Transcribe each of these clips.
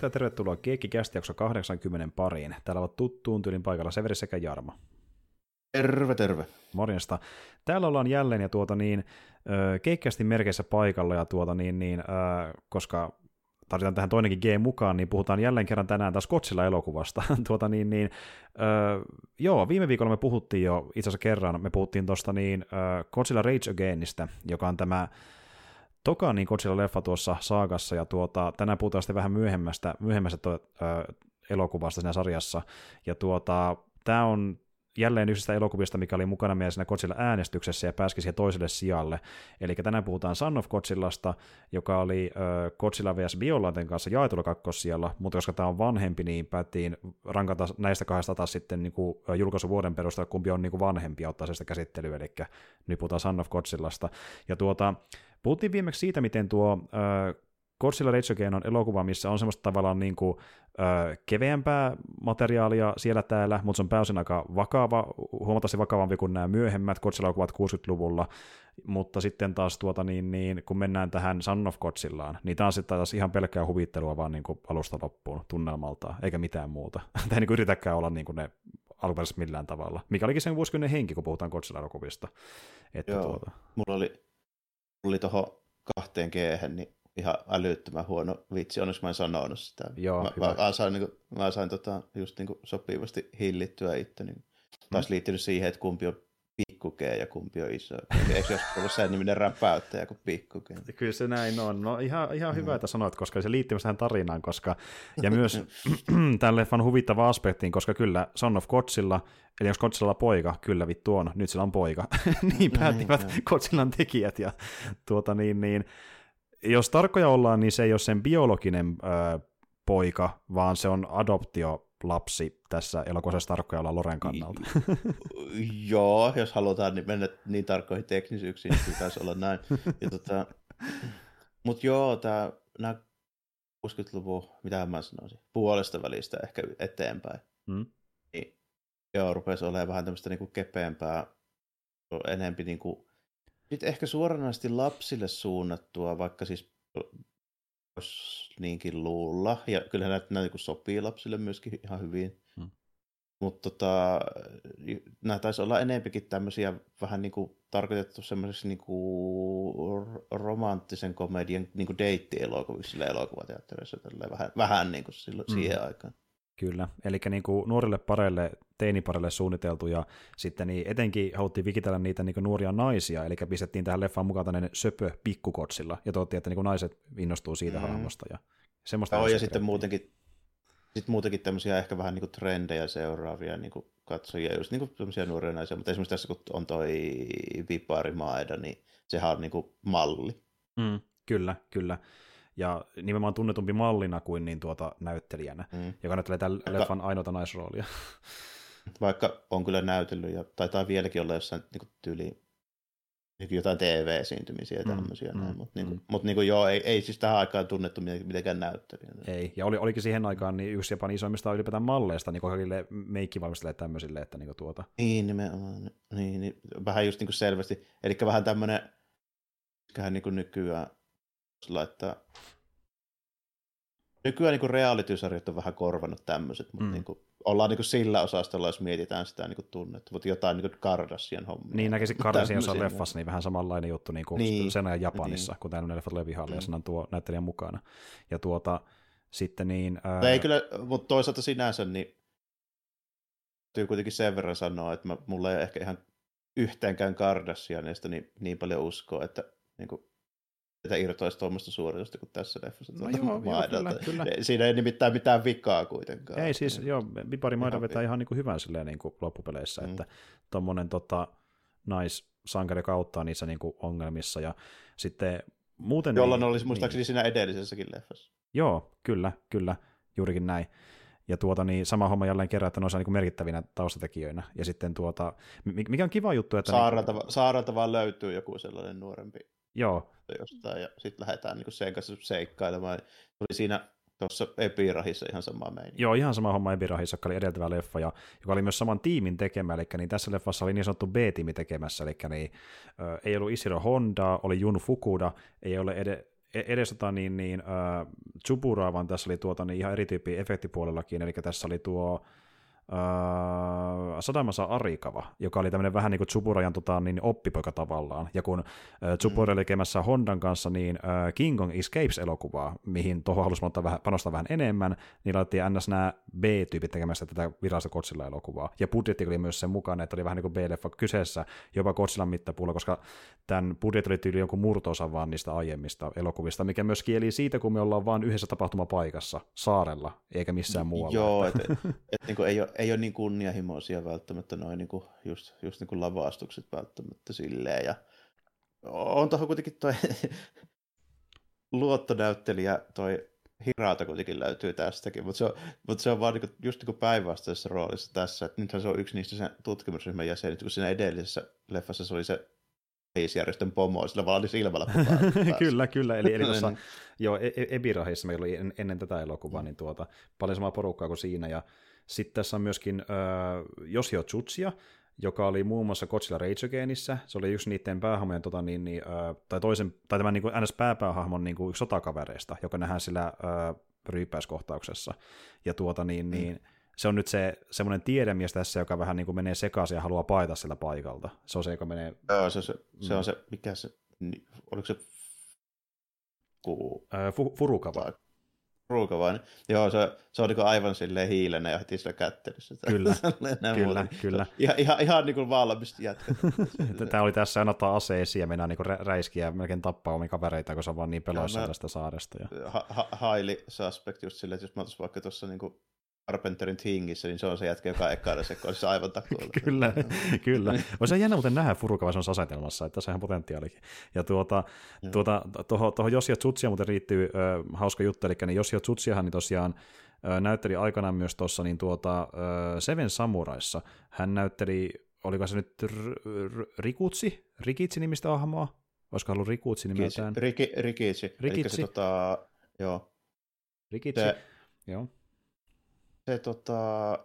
Morjesta ja tervetuloa Keikkikästi jakso 80 pariin. Täällä ovat tuttuun tyylin paikalla Severi sekä Jarmo. Terve, terve. Morjesta. Täällä ollaan jälleen ja tuota niin, keikkästi merkeissä paikalla ja tuota niin, niin koska tarvitaan tähän toinenkin G mukaan, niin puhutaan jälleen kerran tänään taas Kotsilla elokuvasta. tuota niin, niin, öö, joo, viime viikolla me puhuttiin jo, itse asiassa kerran, me puhuttiin tuosta niin, öö, Godzilla Rage Againista, joka on tämä toka niin Godzilla-leffa tuossa saagassa, ja tuota, tänään puhutaan sitten vähän myöhemmästä, myöhemmästä to, ö, elokuvasta siinä sarjassa, ja tuota, tämä on jälleen yhdestä elokuvista, mikä oli mukana meidän siinä Godzilla-äänestyksessä ja pääski siihen toiselle sijalle. Eli tänään puhutaan Son of Godzillasta, joka oli ö, Godzilla vs. Biolanten kanssa jaetulla kakkossijalla, mutta koska tämä on vanhempi, niin päättiin rankata näistä kahdesta taas sitten niin kuin, julkaisuvuoden perusteella, kumpi on niin kuin vanhempi ottaa sitä käsittelyä, eli nyt puhutaan Son of Godzillasta. Ja tuota, Puhuttiin viimeksi siitä, miten tuo Godzilla Rage Again on elokuva, missä on semmoista tavallaan niin kuin, äh, keveämpää materiaalia siellä täällä, mutta se on pääosin aika vakava, huomattavasti vakavampi kuin nämä myöhemmät Godzilla-elokuvat 60-luvulla, mutta sitten taas tuota, niin, niin, kun mennään tähän Son of Godzillaan, niin tämä on sitten taas ihan pelkkää huvittelua vaan niin kuin alusta loppuun tunnelmalta, eikä mitään muuta. Tämä ei niin yritäkään olla niin kuin ne alkuperäisesti millään tavalla, mikä olikin sen vuosikymmenen henki, kun puhutaan Godzilla-elokuvista. Että Joo, tuota... mulla oli oli tuohon kahteen g niin ihan älyttömän huono vitsi, onneksi mä en sanonut sitä. Joo, mä, mä, mä, sain, niin kuin, mä sain tota, just niin kuin sopivasti hillittyä itse. Niin taas mm. liittynyt siihen, että kumpi on pikku G ja kumpi on iso. Eikö jos ollut sen niminen räppäyttäjä kuin pikku G? Kyllä se näin on. No ihan, ihan hyvä, että sanoit, koska se liittyy tähän tarinaan, koska ja myös tämän leffan huvittava aspektiin, koska kyllä Son of Godzilla, eli jos Godzilla poika, kyllä vittu on, nyt sillä on poika, niin päättivät mm, Godzillan tekijät ja tuota niin, niin jos tarkkoja ollaan, niin se ei ole sen biologinen ö, poika, vaan se on adoptio lapsi tässä elokuvassa tarkkoja olla Loren kannalta. Joo, jos halutaan niin mennä niin tarkkoihin teknisyyksiin, niin pitäisi olla näin. tota, Mutta joo, tämä, nämä 60-luvun, mitä mä sanoisin, puolesta välistä ehkä eteenpäin. Hmm. Niin, joo, rupesi olemaan vähän tämmöistä niinku kepeämpää, enempi niinku, sitten ehkä suoranaisesti lapsille suunnattua, vaikka siis voisi niinkin luulla. Ja kyllähän näitä, näitä niin sopii lapsille myöskin ihan hyvin. Hmm. Mutta tota, nämä taisi olla enempikin tämmöisiä vähän niin kuin tarkoitettu semmoiseksi niin kuin romanttisen komedian niin kuin deitti-elokuvissa elokuvateatterissa vähän, vähän niin kuin silloin, hmm. siihen aikaan. Kyllä, eli niin kuin nuorille pareille, teinipareille suunniteltu, ja sitten niin etenkin haluttiin vikitellä niitä niin nuoria naisia, eli pistettiin tähän leffaan mukaan tämmöinen söpö pikkukotsilla, ja toivottiin, että niin naiset innostuu siitä mm. hahmosta, ja semmoista. Oh, ja sitten muutenkin, sitten muutenkin tämmöisiä ehkä vähän niin kuin trendejä seuraavia niin kuin katsojia, just niin kuin tämmöisiä nuoria naisia, mutta esimerkiksi tässä kun on toi Vipari Maeda, niin sehän on niin kuin malli. Mm, kyllä, kyllä ja nimenomaan tunnetumpi mallina kuin niin tuota näyttelijänä, mm. joka näyttelee tämän leffan ainoata naisroolia. Vaikka on kyllä näytellyt ja taitaa vieläkin olla jossain niin kuin tyyli jotain TV-esiintymisiä ja mm, tämmöisiä, mm, mutta niin mm. mut niin joo, ei, ei siis tähän aikaan tunnettu mitenkään näyttelijänä. Ei, ja oli, olikin siihen aikaan niin yksi Japanin isoimmista ylipäätään malleista niin kaikille meikkivalmistajille tämmöisille, että niin tuota. Niin, nimenomaan, niin, niin, vähän just niin kuin selvästi, eli vähän tämmöinen, niin kuin nykyään laittaa... Nykyään niin reality-sarjat on vähän korvannut tämmöiset, mutta mm. niin kuin, ollaan niin kuin sillä osastolla, jos mietitään sitä niin kuin tunnetta, mutta jotain niin kuin Kardashian hommia. Niin näkisin Kardashian jossain leffassa, niin vähän samanlainen juttu niin kuin niin. sen ajan Japanissa, niin. kun tämä leffat Levihalle, mm. ja on tuo näyttelijän mukana. Ja tuota, sitten niin... Ää... Ei kyllä, mutta toisaalta sinänsä, niin täytyy kuitenkin sen verran sanoa, että mä, mulla ei ehkä ihan yhteenkään Kardashianista niin, niin paljon uskoa, että niin kuin, että irtoisi tuommoista suoritusta kuin tässä leffassa. No joo, joo, kyllä, kyllä. Siinä ei nimittäin mitään vikaa kuitenkaan. Ei siis, joo, Vipari Maida vetää ihan niin kuin hyvän silleen niin kuin loppupeleissä, mm. että tuommoinen tota, naissankari, joka auttaa niissä niin kuin ongelmissa, ja sitten muuten Jolla niin, olisi muistaakseni niin. siinä edellisessäkin leffassa. Joo, kyllä, kyllä, juurikin näin. Ja tuota, niin sama homma jälleen kerran, että ne niin merkittävinä taustatekijöinä. Ja sitten tuota, mikä on kiva juttu, että... Saaralta, niin, saaralta vaan löytyy joku sellainen nuorempi Joo. jostain, ja sitten lähdetään niin sen kanssa seikkailemaan. Tuli siinä tuossa Epirahissa ihan sama meininki. Joo, ihan sama homma Epirahissa, joka oli edeltävä leffa, ja, joka oli myös saman tiimin tekemä, eli niin tässä leffassa oli niin sanottu B-tiimi tekemässä, eli niin, ö, ei ollut Isiro Honda, oli Jun Fukuda, ei ole ed- e-, edes tota, niin, niin, äh, Tsuburaa, vaan tässä oli tuota, niin ihan eri tyyppi efektipuolellakin, eli tässä oli tuo äh, Sadamasa Arikava, joka oli tämmöinen vähän niin kuin Tsuburajan tota, niin oppipoika tavallaan. Ja kun äh, Tsubura mm. oli tekemässä Hondan kanssa niin äh, King Kong Escapes-elokuvaa, mihin tuohon halusi vähän, panostaa vähän enemmän, niin laitettiin ns. nämä B-tyypit tekemässä tätä virallista Godzilla-elokuvaa. Ja budjetti oli myös sen mukana, että oli vähän niin kuin B-leffa kyseessä jopa Godzillan mittapuulla, koska tämän budjetti oli tyyli jonkun murtoosa vaan niistä aiemmista elokuvista, mikä myös kieli siitä, kun me ollaan vain yhdessä tapahtumapaikassa, saarella, eikä missään muualla. Joo, että et, et, et, niin ei ole ei ole niin kunnianhimoisia välttämättä noin niin kuin just, just niin kuin lavastukset välttämättä silleen. Ja on tuohon kuitenkin toi luottonäyttelijä, toi Hirata kuitenkin löytyy tästäkin, mutta se on, mutta se on vaan niin just niin päinvastaisessa roolissa tässä. Että nythän se on yksi niistä sen tutkimusryhmän jäsenistä, kun siinä edellisessä leffassa se oli se heisjärjestön pomo, sillä vaan oli silmällä Kyllä, kyllä. Eli, eli tuossa, joo, e- e- Ebirahissa meillä oli en, ennen tätä elokuvaa, niin tuota, paljon samaa porukkaa kuin siinä, ja sitten tässä on myöskin äh, Yoshio Tsutsia, joka oli muun muassa Godzilla Rage. Se oli yksi niiden päähahmojen, tota, niin, niin, äh, tai, toisen, tai tämän niin kuin NS pääpäähahmon niin kuin yksi sotakavereista, joka nähdään sillä äh, ryyppäyskohtauksessa. Ja tuota, niin, mm. niin, se on nyt se semmoinen tiedemies tässä, joka vähän niin kuin menee sekaisin ja haluaa paita sillä paikalta. Se on se, joka menee... Joo, se, se, se on mm. se, mikä se, oliko se... Ku... Äh, Furukawa. Ruukavainen. Joo, se, se on niin aivan silleen hiilenä ja heti sillä kättelyssä. Kyllä, kyllä, kyllä. Ihan, ihan, ihan niin kuin valmis jatkaa. Tämä oli tässä annetaan aseisiin ja mennään niin räiskiä ja melkein tappaa omia kavereita, kun se on vaan niin peloissaan tästä saaresta. Ja... Ha, ha, highly suspect just silleen, että jos mä vaikka tuossa niin kuin Carpenterin Thingissä, niin se on se jätkä, joka kun se aivan takuulla. kyllä, kyllä. Olisi jännä muuten nähdä Furukavason asetelmassa, että on potentiaalikin. Ja tuota, tuota, tuohon toho Josia Tsutsia muuten riittyy ö, hauska juttu, eli niin Josia Tsutsiahan niin tosiaan ö, näytteli aikanaan myös tuossa niin tuota, ö, Seven Samuraissa. Hän näytteli, oliko se nyt r- r- Rikutsi, Rikitsi nimistä hahmoa? Olisiko ollut Rikutsi nimeltään? Riki, Rikitsi. Rikitsi. Se, tota, joo. Rikitsi, se, joo se tota,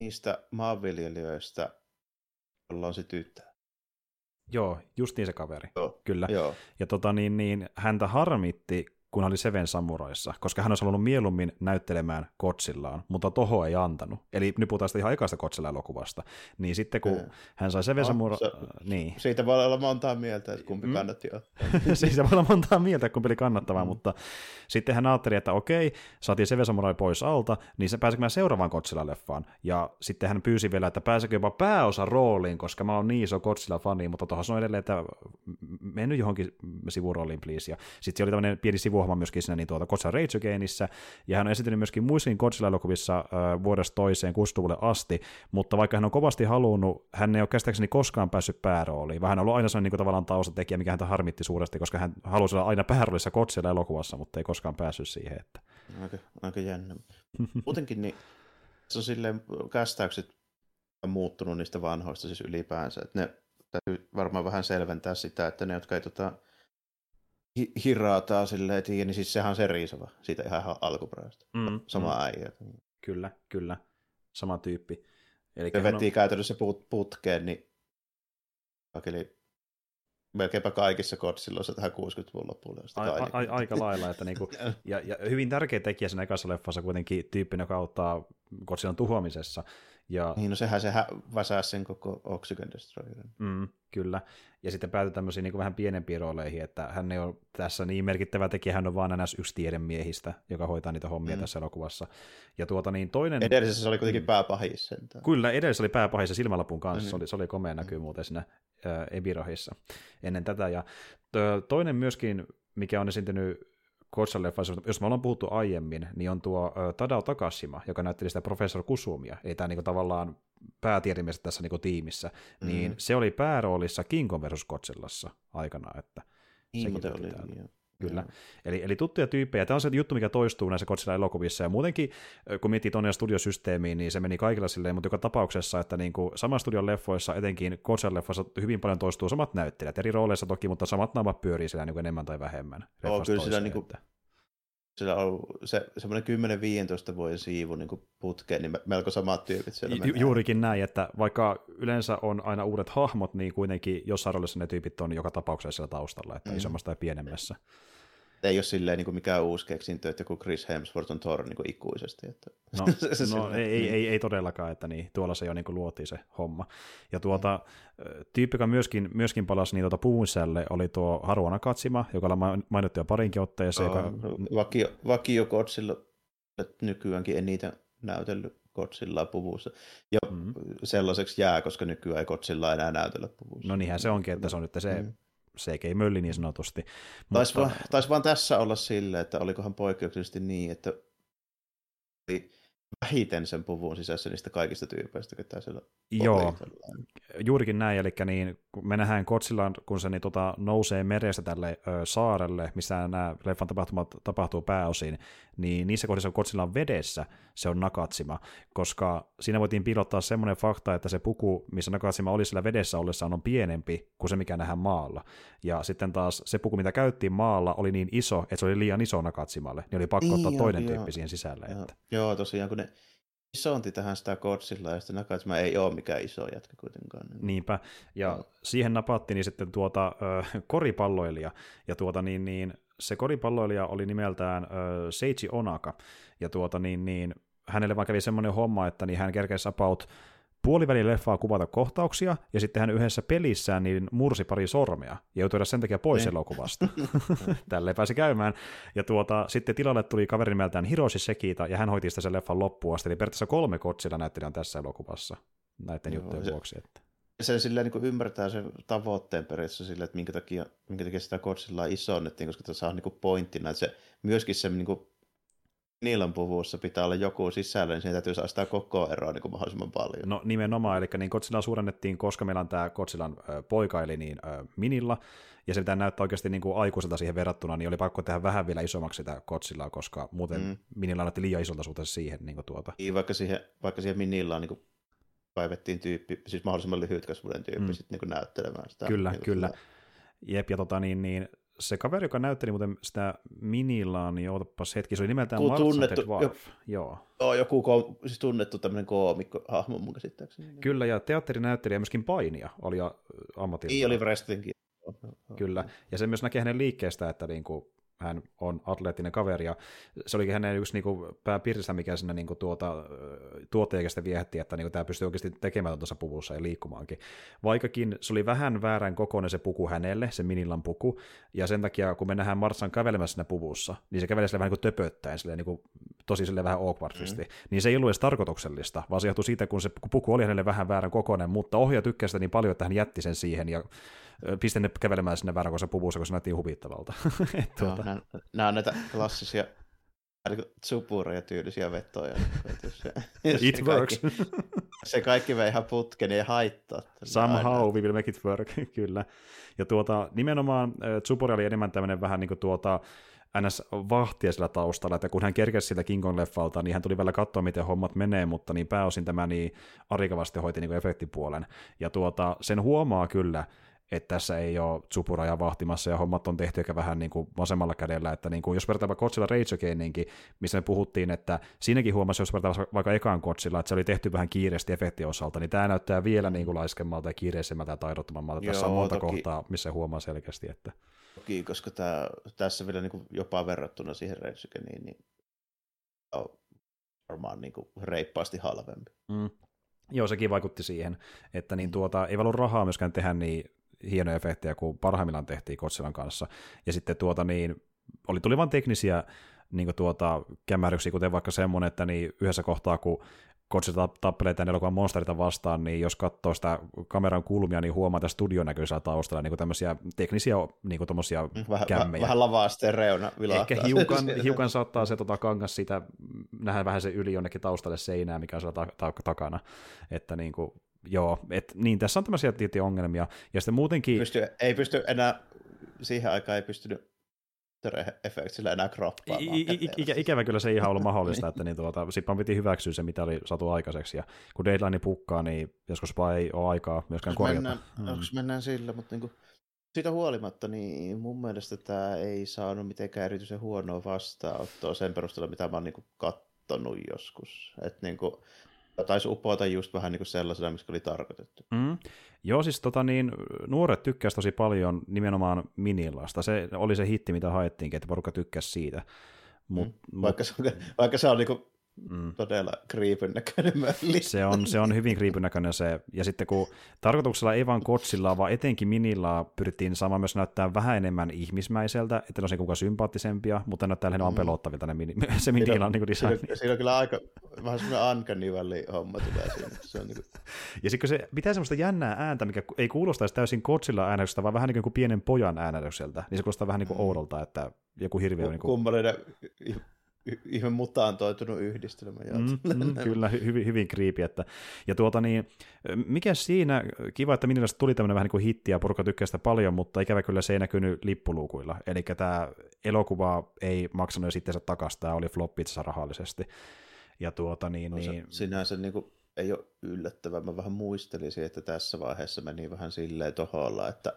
niistä maanviljelijöistä, jolla on se tyttö. Joo, just niin se kaveri. Joo. Kyllä. Joo. Ja tota, niin, niin, häntä harmitti, kun hän oli Seven Samuraissa, koska hän olisi halunnut mieluummin näyttelemään Kotsillaan, mutta toho ei antanut. Eli nyt puhutaan sitä ihan aikaista Kotsilla-elokuvasta. Niin sitten kun mm. hän sai Seven no, Samura... Se, niin. Siitä voi olla montaa mieltä, että kumpi mm. kannatti siitä voi olla montaa mieltä, kumpi oli kannattavaa, mm. mutta sitten hän ajatteli, että okei, saatiin Seven Samurai pois alta, niin se pääsikö seuraavaan Kotsilla-leffaan. Ja sitten hän pyysi vielä, että pääsekö jopa pääosa rooliin, koska mä oon niin iso Kotsilla-fani, mutta tuohon on edelleen, että mennyt johonkin sivurooliin, please. Ja sitten oli tämmöinen pieni sivu Huomaa myöskin siinä niin tuota Godzilla Rage Againissa, ja hän on esiintynyt myöskin muissakin Godzilla-elokuvissa äh, vuodesta toiseen 60 asti, mutta vaikka hän on kovasti halunnut, hän ei ole käsittääkseni koskaan päässyt päärooliin, vähän ollut aina sellainen niin kuin, tavallaan taustatekijä, mikä häntä harmitti suuresti, koska hän halusi olla aina pääroolissa Godzilla-elokuvassa, mutta ei koskaan päässyt siihen. Että... Aika, aika jännä. Muutenkin niin se on silleen kästäykset on muuttunut niistä vanhoista siis ylipäänsä, että ne täytyy varmaan vähän selventää sitä, että ne, jotka ei tota, hirataan silleen, että niin siis sehän on se riisava siitä ihan alkuperäistä. Mm, Sama mm. äijä. Kyllä, kyllä. Sama tyyppi. Eli se veti on... käytännössä put, putkeen, niin eli melkeinpä kaikissa kodsilla on tähän 60-luvun lopulle. A, a, aika lailla. Että niinku, ja, ja, hyvin tärkeä tekijä sen ekassa leffassa kuitenkin tyyppinen, joka auttaa Godzillan tuhoamisessa. Ja... Niin, no sehän se väsää sen koko Oxygen Destroyerin. Mm, kyllä. Ja sitten päätyi tämmöisiin niin vähän pienempiin rooleihin, että hän ei ole tässä niin merkittävä tekijä, hän on vaan enää yksi tiedemiehistä, joka hoitaa niitä hommia mm. tässä elokuvassa. Ja tuota niin toinen... Edellisessä se oli kuitenkin mm. pääpahis Kyllä, edellisessä oli pääpahis ja silmälapun kanssa, mm. se, oli, se oli komea näkyy mm. muuten siinä Ebirohissa ennen tätä. Ja toinen myöskin, mikä on esiintynyt Godzilla-leffassa, jos me ollaan puhuttu aiemmin, niin on tuo Tadao Takashima, joka näytteli sitä Professor Kusumia, ei tämä niinku tavallaan päätiedemies tässä niinku tiimissä, mm. niin se oli pääroolissa King Kong vs. Godzillassa aikana, että Niin, mutta oli, Kyllä. Eli, eli tuttuja tyyppejä. Tämä on se juttu, mikä toistuu näissä Godzilla-elokuvissa. Ja muutenkin, kun miettii tuonne studiosysteemiin, niin se meni kaikilla silleen, mutta joka tapauksessa, että niin kuin saman studion leffoissa, etenkin Godzilla-leffoissa, hyvin paljon toistuu samat näyttelijät. Eri rooleissa toki, mutta samat naamat pyörii siellä niin kuin enemmän tai vähemmän. Joo, kyllä sillä niin kuin, sillä on se, semmoinen 10-15 vuoden siivu niin kuin putkeen, niin melko samat tyypit siellä Ju- Juurikin näin, että vaikka yleensä on aina uudet hahmot, niin kuitenkin jossain roolissa ne tyypit on joka tapauksessa siellä taustalla, että mm. isommassa tai pienemmässä ei ole silleen niin kuin mikään uusi keksintö, että joku Chris Hemsworth on Thor niin kuin ikuisesti. Että... No, no ei, ei, ei, todellakaan, että niin, tuolla se jo niin kuin luotiin se homma. Ja tuota, tyyppi, joka myöskin, myöskin palasi niin tuota puvun oli tuo Haruana Katsima, joka mainittu jo parinkin otteeseen. Oh, joka... vakio, vakio Kotsilla, nykyäänkin en niitä näytellyt Kotsilla puvussa. Ja mm-hmm. sellaiseksi jää, koska nykyään ei Kotsilla enää näytellä puvussa. No niinhän se onkin, että se on nyt se mm CG-mölli niin sanotusti. Taisi, Mutta... vaan, taisi vaan tässä olla silleen, että olikohan poikkeuksellisesti niin, että vähiten sen puvun sisässä niistä kaikista tyypeistä, ketä siellä Joo, juurikin näin, eli niin, kun me nähdään Kotsilan, kun se niin, tota, nousee merestä tälle ö, saarelle, missä nämä leffan tapahtumat tapahtuu pääosin, niin niissä kohdissa, kun Kotsila on vedessä, se on Nakatsima, koska siinä voitiin piilottaa semmoinen fakta, että se puku, missä Nakatsima oli sillä vedessä ollessaan, on pienempi kuin se, mikä nähdään maalla. Ja sitten taas se puku, mitä käyttiin maalla, oli niin iso, että se oli liian iso Nakatsimalle, niin oli pakko ottaa niin, toinen joo, tyyppi siihen sisälle. Joo, että... joo, tosiaan, kun ne isonti tähän sitä Godzilla, ja sitten Nakatsima ei ole mikään iso jätkä kuitenkaan. Niinpä, ja no. siihen napattiin niin sitten tuota äh, koripalloilija, ja tuota niin, niin se koripalloilija oli nimeltään äh, Seiji Onaka, ja tuota niin, niin hänelle vaan kävi semmoinen homma, että niin hän kerkesi about puolivälin leffaa kuvata kohtauksia, ja sitten hän yhdessä pelissään niin mursi pari sormea, ja joutui sen takia pois niin. elokuvasta. Tälle pääsi käymään. Ja tuota, sitten tilalle tuli kaveri nimeltään Hiroshi Sekita, ja hän hoiti sitä sen leffan loppuun asti, eli periaatteessa kolme kotsilla näyttelijä tässä elokuvassa näiden Joo, juttujen se, vuoksi. Että. Se silleen niin ymmärtää sen tavoitteen periaatteessa sille, että minkä takia, minkä takia sitä kotsilla isonnettiin, koska tässä on niin pointtina, että se myöskin se niin kuin Niilan puvussa pitää olla joku sisällä, niin siinä täytyy saada sitä koko eroa niin kuin mahdollisimman paljon. No nimenomaan, eli niin Godzilla suurennettiin, koska meillä on tämä Godzillan poika, eli niin Minilla, ja se pitää näyttää oikeasti niin kuin aikuiselta siihen verrattuna, niin oli pakko tehdä vähän vielä isommaksi sitä Godzillaa, koska muuten mm. Minilla näytti liian isolta suhteessa siihen. Niin kuin tuota. Niin, vaikka siihen, vaikka siihen Minillaan niin kaivettiin tyyppi, siis mahdollisimman lyhytkasvuinen tyyppi mm. sitten niin näyttelemään sitä. Kyllä, niin kyllä. Jep, ja tota, niin, niin, se kaveri, joka näytteli muuten sitä Minilaa, niin ootapas hetki, se oli nimeltään Martha tunnettu, jo, Joo. Joo, joku ko, siis tunnettu tämmöinen koomikko hahmo mun käsittääkseni. Kyllä, ja teatterinäyttelijä ja myöskin painia oli ammatilta. Niin, oli wrestlingkin. Kyllä, ja se myös näkee hänen liikkeestä, että niin kuin hän on atleettinen kaveri, ja se olikin hänen yksi niin kuin, pääpiirteistä, mikä sinne niin tuota, tuotteikestä viehätti, että niin kuin, tämä pystyy oikeasti tekemään tuossa puvussa ja liikkumaankin. Vaikkakin se oli vähän väärän kokoinen se puku hänelle, se Minilan puku, ja sen takia, kun me nähdään Martsan kävelemässä siinä puvussa, niin se kävelee sille vähän niin töpöttäen, silleen, niin kuin, tosi sille vähän awkwardisti, mm. niin se ei ollut edes tarkoituksellista, vaan se johtui siitä, kun se puku oli hänelle vähän väärän kokoinen, mutta ohjaaja tykkäsi sitä niin paljon, että hän jätti sen siihen, ja pistän ne kävelemään sinne vääränkossa puvussa, kun se näytti huvittavalta. tuota. no, nämä on näitä klassisia supureja tyylisiä vetoja. Se, It se works. Kaikki, se kaikki vei ihan putken ja haittaa. Somehow we will make it work, kyllä. Ja tuota, nimenomaan Tsupuri oli enemmän tämmöinen vähän niin kuin tuota, ns. vahtia sillä taustalla, että kun hän kerkesi siltä King Kong-leffalta, niin hän tuli vielä katsoa, miten hommat menee, mutta niin pääosin tämä niin arikavasti hoiti niin efektipuolen. Ja tuota, sen huomaa kyllä, että tässä ei ole Tsupuraja vahtimassa ja hommat on tehty ehkä vähän niin kuin vasemmalla kädellä, että niin kuin, jos vertaa vaikka Godzilla Rage missä me puhuttiin, että siinäkin huomasi, jos vertaa vaikka ekaan Godzilla, että se oli tehty vähän kiireesti efektien osalta, niin tämä näyttää vielä niin kuin laiskemmalta ja kiireisemmältä ja taidottomammalta. Joo, tässä on monta toki. kohtaa, missä huomaa selkeästi, että... Toki, koska tämä, tässä vielä niin kuin jopa verrattuna siihen Rage Againiin, niin on varmaan niin kuin reippaasti halvempi. Mm. Joo, sekin vaikutti siihen, että niin tuota, ei ollut rahaa myöskään tehdä niin hienoja efektejä kuin parhaimmillaan tehtiin Godzillan kanssa. Ja sitten tuota niin, oli, tuli vain teknisiä niin tuota, kämäryksiä, kuten vaikka semmoinen, että niin yhdessä kohtaa, kun Godzilla tappelee tämän elokuvan monsterita vastaan, niin jos katsoo sitä kameran kulmia, niin huomaa tästä studion näköisellä taustalla niin tämmöisiä teknisiä niin kuin vähän, kämmejä. Vähän lavaa sitten reuna vilahtaa. Ehkä hiukan, hiukan saattaa se tota, kangas siitä, nähdään vähän se yli jonnekin taustalle seinää, mikä on siellä ta- ta- takana. Että niin kuin, joo, et, niin tässä on tämmöisiä tiettyjä ongelmia, ja sitten muutenkin... Pysty, ei pysty enää siihen aikaan ei pystynyt Effectsillä enää kroppaamaan. I, I, ikä, ikävä kyllä se ei ihan ollut mahdollista, että niin tuota, Sippan piti hyväksyä se, mitä oli saatu aikaiseksi, ja kun deadline pukkaa, niin joskus vaan ei ole aikaa myöskään korjata. Mennään, hmm. Onko mennään sillä, mutta niin kuin, siitä huolimatta, niin mun mielestä tämä ei saanut mitenkään erityisen huonoa vastaanottoa sen perusteella, mitä mä oon niin kattonut joskus. Että niin kuin, taisi upota just vähän niin kuin sellaisena, missä oli tarkoitettu. Mm. Joo, siis tota niin, nuoret tykkäsivät tosi paljon nimenomaan Minilasta. Se oli se hitti, mitä haettiin, että porukka tykkäsi siitä. Mut, mm. vaikka, se on, vaikka se on niin kuin mm. todella kriipyn näköinen mölli. Se on, se on hyvin kriipyn näköinen se, ja sitten kun tarkoituksella ei vaan kotsilla, vaan etenkin minilla pyrittiin saamaan myös näyttää vähän enemmän ihmismäiseltä, että ne on kuinka sympaattisempia, mutta näyttää lähinnä mm. pelottavilta ne mini, se minillä on niin kuin design. Siinä, siinä, on kyllä aika, vähän semmoinen uncanny homma tulee siinä. Se on niin kuin... Ja sitten kun se pitää semmoista jännää ääntä, mikä ei kuulostaisi täysin kotsilla äänestyksestä, vaan vähän niin kuin pienen pojan äänestykseltä, niin se kuulostaa vähän niin kuin mm. oudolta, että joku hirviö on niin kuin... Kummallinen ihan mutantoitunut yhdistelmä. Mm, mm, kyllä, hyvin, hyvin kriipi. Että, ja tuota niin, mikä siinä, kiva, että minillä tuli tämmöinen vähän niin kuin hitti ja porukka tykkää sitä paljon, mutta ikävä kyllä se ei näkynyt lippuluukuilla. Eli tämä elokuva ei maksanut sitten takaisin, tämä oli floppi rahallisesti. Ja tuota niin, no, niin... Sinänsä niin kuin ei ole yllättävää. Mä vähän muistelisin, että tässä vaiheessa meni vähän silleen toholla, että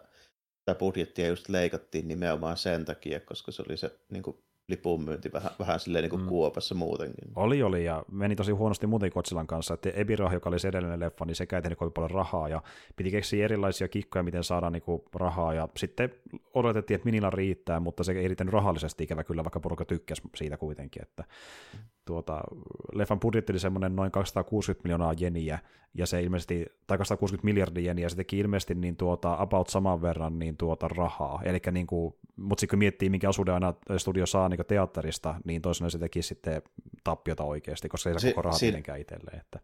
tämä budjettia just leikattiin nimenomaan sen takia, koska se oli se niin kuin lipun myynti vähän, vähän silleen niin kuin mm. kuopassa muutenkin. Oli, oli, ja meni tosi huonosti muuten Kotsilan kanssa, että Ebiro, joka oli se edellinen leffa, niin sekä ei tehnyt kovin paljon rahaa, ja piti keksiä erilaisia kikkoja, miten saada niin kuin rahaa, ja sitten odotettiin, että Minilla riittää, mutta se ei riittänyt rahallisesti ikävä kyllä, vaikka porukka tykkäsi siitä kuitenkin, että mm tuota, leffan budjetti oli semmoinen noin 260 miljoonaa jeniä, ja se ilmeisesti, tai 260 miljardia jeniä, ja se teki ilmeisesti niin tuota, about saman verran niin tuota rahaa. Eli niin kuin, mutta sitten kun miettii, minkä osuuden aina studio saa niin teatterista, niin toisaalta se teki sitten tappiota oikeasti, koska se ei saa si- koko rahaa si- mitenkään itselleen. Että.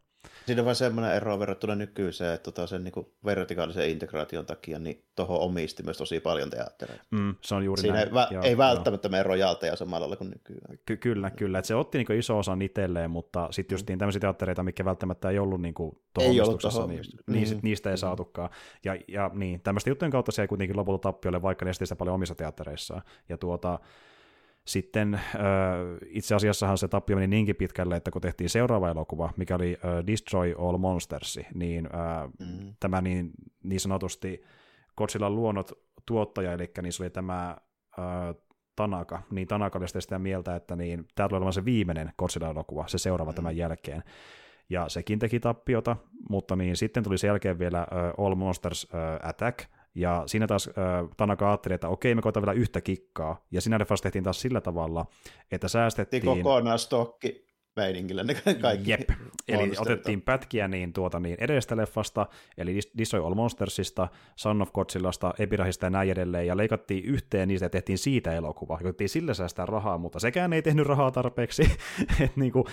Siinä on vain semmoinen ero verrattuna nykyiseen, että tota sen niin vertikaalisen integraation takia niin tuohon omisti myös tosi paljon teattereita. Mm, se on juuri Siinä näin. ei, vä- joo, ei välttämättä mene rojalteja samalla lailla kuin nykyään. Ky- kyllä, kyllä. Että se otti niin iso osan itselleen, mutta sitten just niin tämmöisiä teattereita, mikä välttämättä ei ollut niin kuin ei ollut tohon. niin, mm. niistä, niistä ei mm. saatukaan. Ja, ja niin, tämmöisten juttujen kautta se ei kuitenkin lopulta tappiolle, vaikka ne sitä paljon omissa teattereissaan. Ja tuota, sitten itse asiassahan se tappio meni niinkin pitkälle, että kun tehtiin seuraava elokuva, mikä oli Destroy All Monsters, niin mm. tämä niin, niin sanotusti Godzillan luonnot tuottaja, eli niin se oli tämä Tanaka, niin Tanaka oli sitä mieltä, että niin, tämä tulee olemaan se viimeinen Godzilla-elokuva, se seuraava mm. tämän jälkeen. Ja sekin teki tappiota, mutta niin sitten tuli sen jälkeen vielä uh, All Monsters uh, Attack, ja siinä taas äh, Tanaka ajatteli, että okei, me koetaan vielä yhtä kikkaa. Ja siinä leffassa tehtiin taas sillä tavalla, että säästettiin... Kokonaan stokki meiningillä ne kaikki Jep. Eli otettiin pätkiä niin, tuota, niin edellisestä leffasta, eli Destroy All Monstersista, Son of Godzillasta, Epirahista ja näin edelleen, ja leikattiin yhteen niistä ja tehtiin siitä elokuva. Jotettiin sillä säästää rahaa, mutta sekään ei tehnyt rahaa tarpeeksi. Et niin kuin,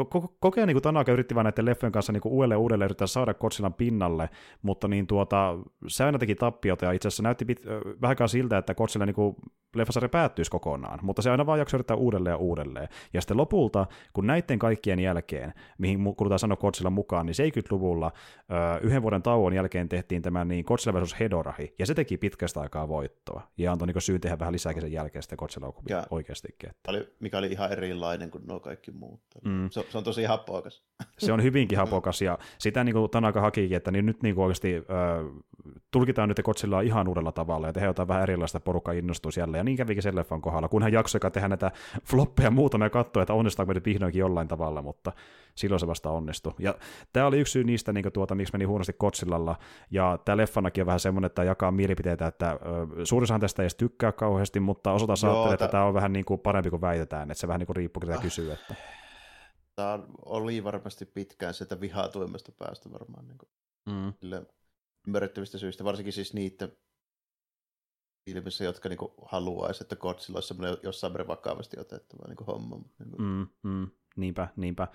ko- kokea niin kuin Tanaka yritti vain näiden leffojen kanssa niin kuin uudelleen uudelleen yrittää saada Godzillan pinnalle, mutta niin tuota, se aina teki tappiota, ja itse asiassa näytti pit- vähänkään siltä, että Godzilla niin kuin leffasarja päättyisi kokonaan, mutta se aina vaan jaksoi yrittää uudelleen ja uudelleen. Ja sitten lopulta, kun näiden kaikkien jälkeen, mihin kulutaan sanoa Godzilla mukaan, niin 70-luvulla yhden vuoden tauon jälkeen tehtiin tämä niin Godzilla vs. Hedorahi, ja se teki pitkästä aikaa voittoa, ja antoi niin syy tehdä vähän lisääkin sen jälkeen sitten godzilla oikeastikin. Että. Oli, mikä oli ihan erilainen kuin nuo kaikki muut. Mm. Se, se, on tosi hapokas. Se on hyvinkin hapokas, ja sitä niin kuin Tanaka hakikin, että niin nyt niin kuin oikeasti äh, tulkitaan nyt Godzillaa ihan uudella tavalla, ja tehdään jotain vähän erilaista porukka innostuisi jälleen, ja niin kävikin sen leffan kohdalla, kun hän jaksoi tehdä näitä floppeja muutamia ja katsoa, että onnistaako nyt vihdoinkin jollain tavalla, mutta silloin se vasta onnistui. Ja tämä oli yksi syy niistä, niin tuota, miksi meni huonosti Godzillalla, ja tämä leffanakin on vähän semmoinen, että jakaa mielipiteitä, että suurin tästä ei edes tykkää kauheasti, mutta osalta saattelee, että tämä on vähän niin kuin parempi kuin väitetään, että se vähän niin kuin riippuu, ketä kysyy. Että... Tämä oli varmasti pitkään sitä vihatuimmasta päästä varmaan niin kuin, mm. ymmärrettävistä syistä, varsinkin siis niiden ilmissä, jotka niinku haluaisi, että Godzilla olisi semmoinen jossain määrin vakavasti otettava niinku homma. Niinku. Mm, mm, niinpä, niinpä.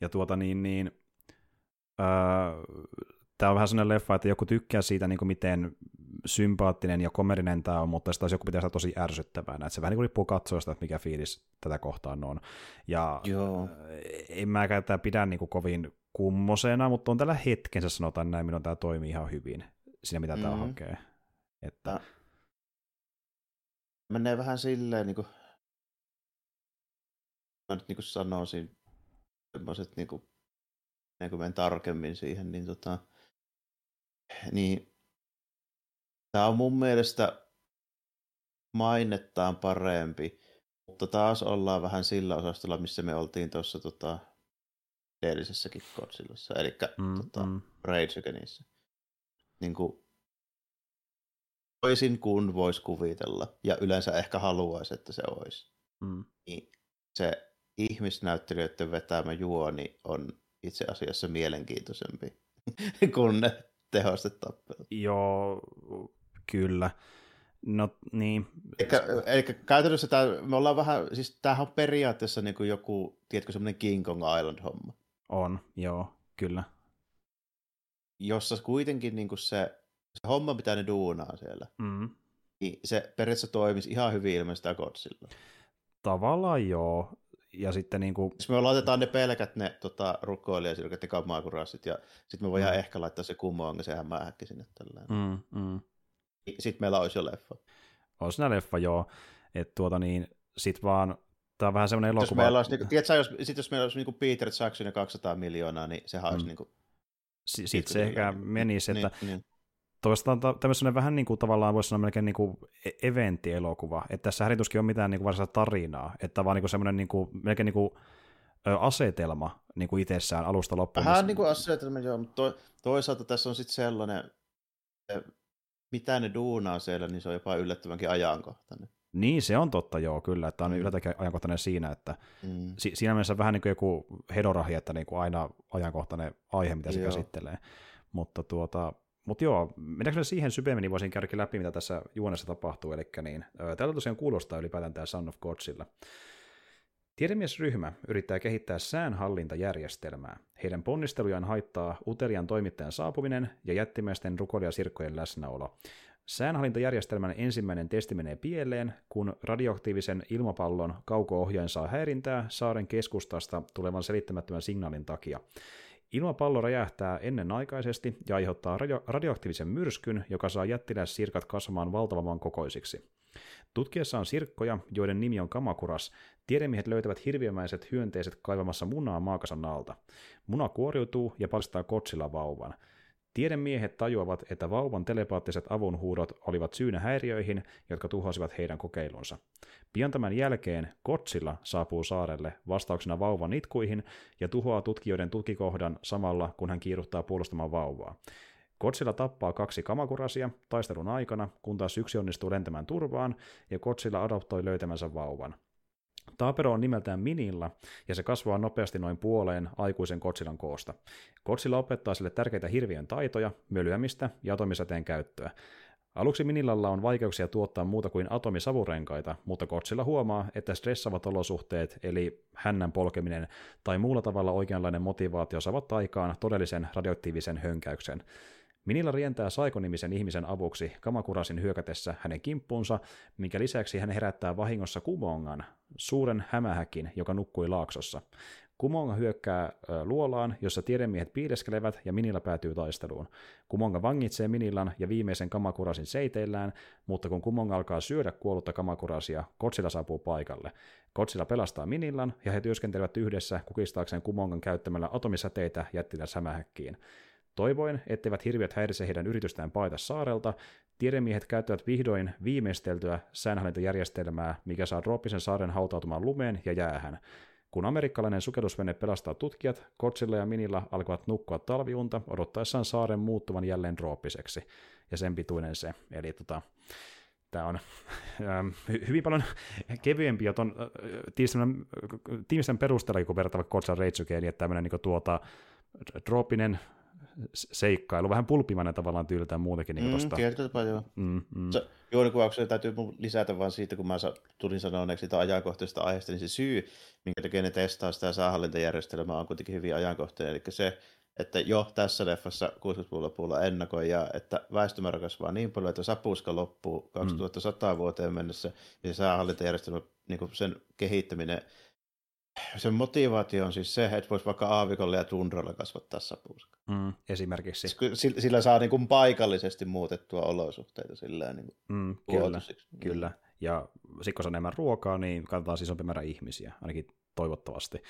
Ja tuota niin, niin öö, tämä on vähän sellainen leffa, että joku tykkää siitä, niin kuin miten sympaattinen ja komerinen tämä on, mutta sitä joku pitää tosi ärsyttävänä. Että se vähän niin kuin riippuu katsojasta, että mikä fiilis tätä kohtaan on. Ja Joo. en mäkään tätä pidä niin kuin kovin kummosena, mutta on tällä hetkensä sanotaan näin, minun tämä toimii ihan hyvin siinä, mitä mm. tämä hakee. Että... menee vähän silleen, niin kuin, mä nyt niin kuin sanoisin, semmoiset niin kuin, kuin menen tarkemmin siihen, niin tota, niin tämä on mun mielestä mainettaan parempi, mutta taas ollaan vähän sillä osastolla, missä me oltiin tuossa tota, edellisessäkin Godzillassa, eli mm, tota, mm. Rage Againissa. Niin kuin, toisin kuin voisi kuvitella, ja yleensä ehkä haluaisi, että se olisi. Mm. Niin se ihmisnäyttelijöiden vetämä juoni on itse asiassa mielenkiintoisempi kuin ne tehostetappelut. Joo, kyllä. No niin. Eli, eli käytännössä tämä, me ollaan vähän, siis tämähän on periaatteessa niin kuin joku, tiedätkö, semmoinen King Kong Island-homma. On, joo, kyllä. Jossa kuitenkin niin kuin se, se homma, mitä ne duunaa siellä, mm. niin se periaatteessa toimisi ihan hyvin ilman sitä Godzilla. Tavallaan joo. Ja sitten niin kuin... Jos me laitetaan ne pelkät ne tota, rukoilijasilkat ja kammakurassit, ja sitten me voidaan mm. ehkä laittaa se kumoon, se hämähäkki sinne tällä. Mm, mm. Sitten meillä olisi jo leffa. Olisi siinä leffa, joo. Että tuota niin, sit vaan Tämä on vähän semmoinen elokuva. Jos meillä olisi, niin, tiedätkö, jos, sit jos meillä olisi niin Peter Jackson ja 200 miljoonaa, niin sehän olisi mm. niin kuin, Sitten se ehkä menisi, että niin, niin. Toisaalta tämmöinen vähän niin kuin tavallaan voisi sanoa melkein niin kuin e- eventtielokuva, että tässä härituskin on mitään niin kuin varsinaista tarinaa, että vaan niin kuin semmoinen niin kuin, melkein niin kuin asetelma niin kuin itsessään alusta loppuun. Vähän niin kuin asetelma, joo, mutta to, toisaalta tässä on sitten sellainen, mitä ne duunaa siellä, niin se on jopa yllättävänkin ajankohtainen. Niin, se on totta, joo, kyllä, että on mm. yllättävänkin ajankohtainen siinä, että mm. si- siinä mielessä vähän niin kuin joku hedorahi, että niin kuin aina ajankohtainen aihe, mitä se joo. käsittelee. Mutta tuota, mutta joo, mennäänkö siihen syvemmin, niin voisin käydä läpi, mitä tässä juonessa tapahtuu. Eli niin, tältä tosiaan kuulostaa ylipäätään tämä Son of Godsilla. Tiedemiesryhmä yrittää kehittää säänhallintajärjestelmää. Heidän ponnistelujaan haittaa utelian toimittajan saapuminen ja jättimäisten rukoilijasirkkojen läsnäolo. Säänhallintajärjestelmän ensimmäinen testi menee pieleen, kun radioaktiivisen ilmapallon kauko-ohjain saa häirintää saaren keskustasta tulevan selittämättömän signaalin takia. Ilmapallo räjähtää ennenaikaisesti ja aiheuttaa radio- radioaktiivisen myrskyn, joka saa jättiläissirkat kasvamaan valtavan kokoisiksi. Tutkiessa on sirkkoja, joiden nimi on kamakuras. Tiedemiehet löytävät hirviömäiset hyönteiset kaivamassa munaa maakasan alta. Muna kuoriutuu ja paljastaa kotsilla vauvan. Tiedemiehet tajuavat, että vauvan telepaattiset avunhuudot olivat syynä häiriöihin, jotka tuhosivat heidän kokeilunsa. Pian tämän jälkeen Kotsilla saapuu saarelle vastauksena vauvan itkuihin ja tuhoaa tutkijoiden tutkikohdan samalla, kun hän kiiruhtaa puolustamaan vauvaa. Kotsilla tappaa kaksi kamakurasia taistelun aikana, kun taas yksi onnistuu lentämään turvaan, ja Kotsilla adoptoi löytämänsä vauvan. Taapero on nimeltään Minilla, ja se kasvaa nopeasti noin puoleen aikuisen Kotsilan koosta. Kotsilla opettaa sille tärkeitä hirviön taitoja, mölyämistä ja atomisäteen käyttöä. Aluksi Minillalla on vaikeuksia tuottaa muuta kuin atomisavurenkaita, mutta Kotsilla huomaa, että stressavat olosuhteet, eli hännän polkeminen tai muulla tavalla oikeanlainen motivaatio saavat aikaan todellisen radioaktiivisen hönkäyksen. Minilla rientää Saikonimisen ihmisen avuksi Kamakurasin hyökätessä hänen kimppuunsa, minkä lisäksi hän herättää vahingossa Kumongan, suuren hämähäkin, joka nukkui laaksossa. Kumonga hyökkää luolaan, jossa tiedemiehet piileskelevät ja Minilla päätyy taisteluun. Kumonga vangitsee Minillan ja viimeisen Kamakurasin seiteillään, mutta kun Kumonga alkaa syödä kuollutta Kamakurasia, Kotsilla saapuu paikalle. Kotsilla pelastaa Minillan ja he työskentelevät yhdessä kukistaakseen Kumongan käyttämällä atomisäteitä jättiläs hämähäkkiin. Toivoen, etteivät hirviöt häiritse heidän yritystään paeta saarelta, tiedemiehet käyttävät vihdoin viimeisteltyä säänhallintajärjestelmää, mikä saa Drooppisen saaren hautautumaan lumeen ja jäähän. Kun amerikkalainen sukellusvene pelastaa tutkijat, Kotsilla ja Minilla alkavat nukkua talviunta odottaessaan saaren muuttuvan jälleen drooppiseksi. Ja sen pituinen se. Eli tota, tämä on ähm, hyvin paljon kevyempi ton äh, tiimisen perusteella, kun vertaava Kotsan Reitsukeen, että tämmöinen niin tuota, drooppinen seikkailu, vähän pulpimainen tavallaan tyyliltään muutenkin. Niin mm, tosta. joo. Mm, mm. Juonikuvauksen täytyy lisätä vaan siitä, kun mä tulin sanoneeksi siitä ajankohtaisesta aiheesta, niin se syy, minkä takia ne testaa sitä säähallintajärjestelmää, on kuitenkin hyvin ajankohtainen. Eli se, että jo tässä leffassa 60-luvun lopulla ennakoi, ja että väestömäärä kasvaa niin paljon, että sapuska loppuu 2100 mm. vuoteen mennessä, ja säähallintajärjestelmä, niin sen kehittäminen se motivaatio on siis se, että voisi vaikka aavikolla ja tundralla kasvattaa sapuuska. Mm, esimerkiksi. Sillä saa niin kuin paikallisesti muutettua olosuhteita sillä niin mm, kyllä, kyllä. ja sitten kun se on enemmän ruokaa, niin katsotaan siis isompi määrä ihmisiä, ainakin toivottavasti.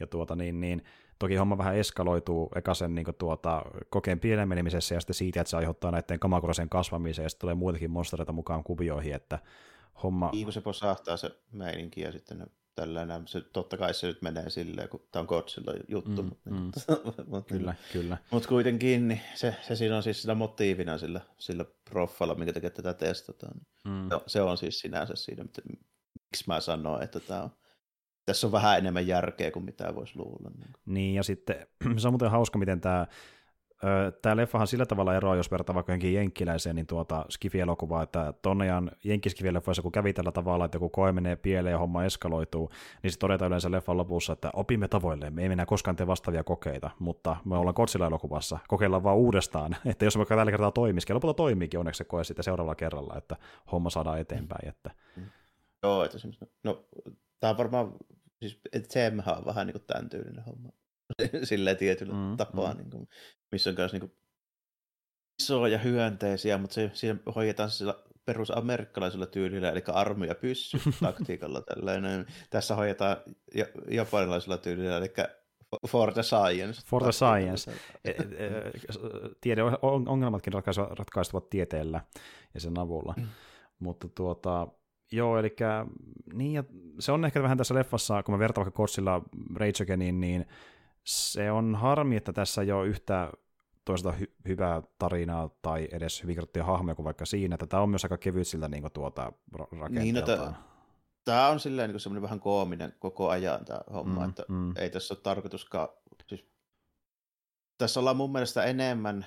Ja tuota, niin, niin, toki homma vähän eskaloituu eka sen niin tuota, kokeen pienenemisessä ja sitten siitä, että se aiheuttaa näiden kamakurasen kasvamiseen ja sitten tulee muitakin monstereita mukaan kuvioihin, että homma... Niin kun se posahtaa se meininki ja sitten ne tällainen, se, totta kai se nyt menee silleen, kun tämä on Godzilla juttu. Mm, mutta, mm. mutta, Kyllä, kyllä. Mutta kuitenkin niin se, se siinä on siis sillä motiivina sillä, sillä proffalla, minkä takia tätä testataan. Mm. Se, se on siis sinänsä siinä, mitä- miksi mä sanoin, että tämä on, tässä on vähän enemmän järkeä kuin mitä voisi luulla. Niin. Niin, ja sitten se on muuten hauska, miten tämä Tämä leffahan sillä tavalla eroaa, jos vertaa vaikka johonkin jenkkiläiseen, niin tuota Skifi-elokuvaa, että tonnejan jenkkiskifileffoissa, kun kävi tällä tavalla, että joku koe menee pieleen ja homma eskaloituu, niin se todetaan yleensä leffan lopussa, että opimme tavoilleen, me ei enää koskaan tee vastaavia kokeita, mutta me ollaan Godzilla-elokuvassa, kokeillaan vaan uudestaan, että jos vaikka tällä kertaa toimisikin, lopulta toimiikin onneksi se koe sitten seuraavalla kerralla, että homma saadaan eteenpäin. Että... Joo, että no tämä on varmaan, siis Semhän on vähän niin kuin tämän tyylinen homma. Silleen tietyllä Mm, tapaa, mm. niin kuin, missä on myös niin kuin isoja hyönteisiä, mutta se, siinä hoidetaan sillä perusamerikkalaisella tyylillä, eli armu ja pyssy taktiikalla tällainen. Tässä hoidetaan ja, japanilaisella tyylillä, eli for the science. For the science. E- e- e- tiede, on- ongelmatkin ratkaistuvat tieteellä ja sen avulla. Mm. Mutta tuota, joo, eli niin, ja se on ehkä vähän tässä leffassa, kun mä vertaan vaikka Godzilla Rage Againin, niin se on harmi, että tässä ei ole yhtä toisaalta hy- hyvää tarinaa tai edes hyvin kirjoittuja hahmoja kuin vaikka siinä, että tämä on myös aika kevyt siltä niin kuin tuota ra- rakenteeltaan. Niin, Tämä on silleen niin semmoinen vähän koominen koko ajan tämä homma, Mm, että mm. ei tässä ole tarkoituskaan, siis tässä ollaan mun mielestä enemmän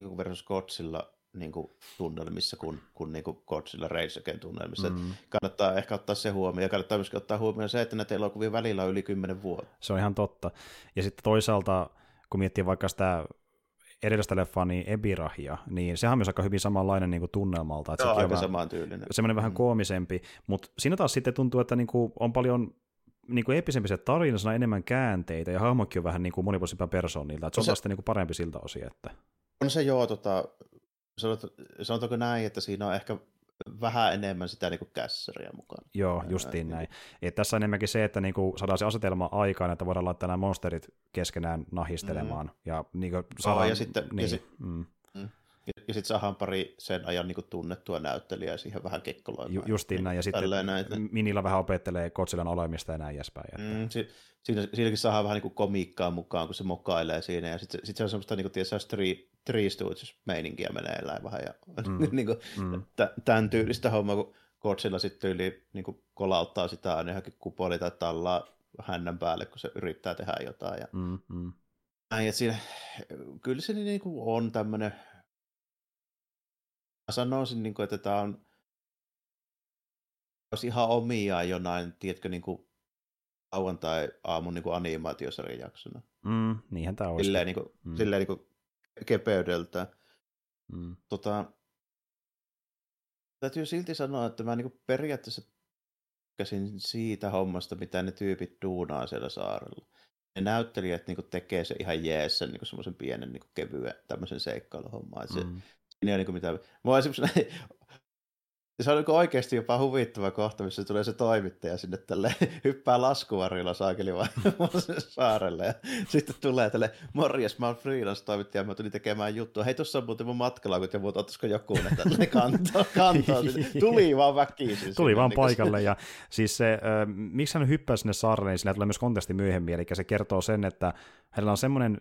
niin kuin versus Godzilla niin kuin tunnelmissa kuin, kuin, niin kuin Godzilla Rage Again tunnelmissa. Mm. Kannattaa ehkä ottaa se huomioon ja kannattaa myöskin ottaa huomioon se, että näitä elokuvien välillä on yli 10 vuotta. Se on ihan totta. Ja sitten toisaalta, kun miettii vaikka sitä edellistä leffaa, niin Ebirahia, niin sehän on myös aika hyvin samanlainen niin kuin tunnelmalta. Että Se on sekin aika vähän- samantyylinen. semmoinen vähän Mm. koomisempi, mutta siinä taas sitten tuntuu, että niinku on paljon niinku eeppisempi se tarina, siinä on enemmän käänteitä, ja hahmokin on vähän niinku monipuolisempia persoonilta, että se on Se- taas sitten niinku parempi siltä osin, että On se joo, tota, sanot, sanotaanko näin, että siinä on ehkä vähän enemmän sitä niin kuin kässäriä mukana. joo, justiin niin. näin. Et tässä on enemmänkin se, että niinku saadaan se asetelma aikaan, että voidaan laittaa nämä monsterit keskenään nahistelemaan, mm. ja niinku saadaan... ja sitten- ja niin, si- mm, Ja, ja sitten saadaan pari sen ajan niin kuin tunnettua näyttelijää siihen vähän kekkoloimaan. ju, justiin näin, ja sitten näin, että- Minilla vähän opettelee Godzillan olemista ja näin edespäin. Että, Mm, si, siinä, siinäkin saadaan vähän niin kuin komiikkaa mukaan, kun se mokailee siinä, ja sitten sit se on semmoista niin kuin, tiedätkö, three, three Stooges-meininkiä meneillään vähän, ja Mm, niin kuin, mm. t- tämän tyylistä hommaa, kun Godzilla sitten yli niin kuin kolauttaa sitä aina johonkin kupoli tai tallaa hännän päälle, kun se yrittää tehdä jotain. Ja Mm, mm. että siinä, kyllä se niin kuin on tämmöinen, mä sanoisin, niin kuin, että tämä on olisi ihan omiaan jonain, tiedätkö, niin kuin lauantai-aamun niin kuin animaatiosarjan jaksona. Mm, niinhän tämä olisi. Silleen, niin kuin, mm. silleen niin kuin kepeydeltä. Mm. Tota, täytyy silti sanoa, että mä niin kuin periaatteessa käsin siitä hommasta, mitä ne tyypit duunaa siellä saarella. Ne näyttelijät niin kuin tekee se ihan jees sen niin kuin semmoisen pienen niin kuin kevyen tämmöisen seikkailuhomman. Se, Mm. Siinä ei ole niin kuin mitään. On esimerkiksi, se on niin oikeasti jopa huvittava kohta, missä tulee se toimittaja sinne tälle hyppää laskuvarjolla saakeli vaan saarelle. Ja sitten tulee tälle, morjes, mä oon freelance-toimittaja, mä tulin tekemään juttua. Hei, tuossa on muuten mun matkalaukut ja muut, ottaisiko joku ne tälle kantoon. kantoon. Tuli vaan väkisin. Tuli sinne, vaan niin paikalle, ja siis se, äh, miksi hän hyppää sinne saarelle, niin sillä tulee myös konteksti myöhemmin, eli se kertoo sen, että hänellä on semmoinen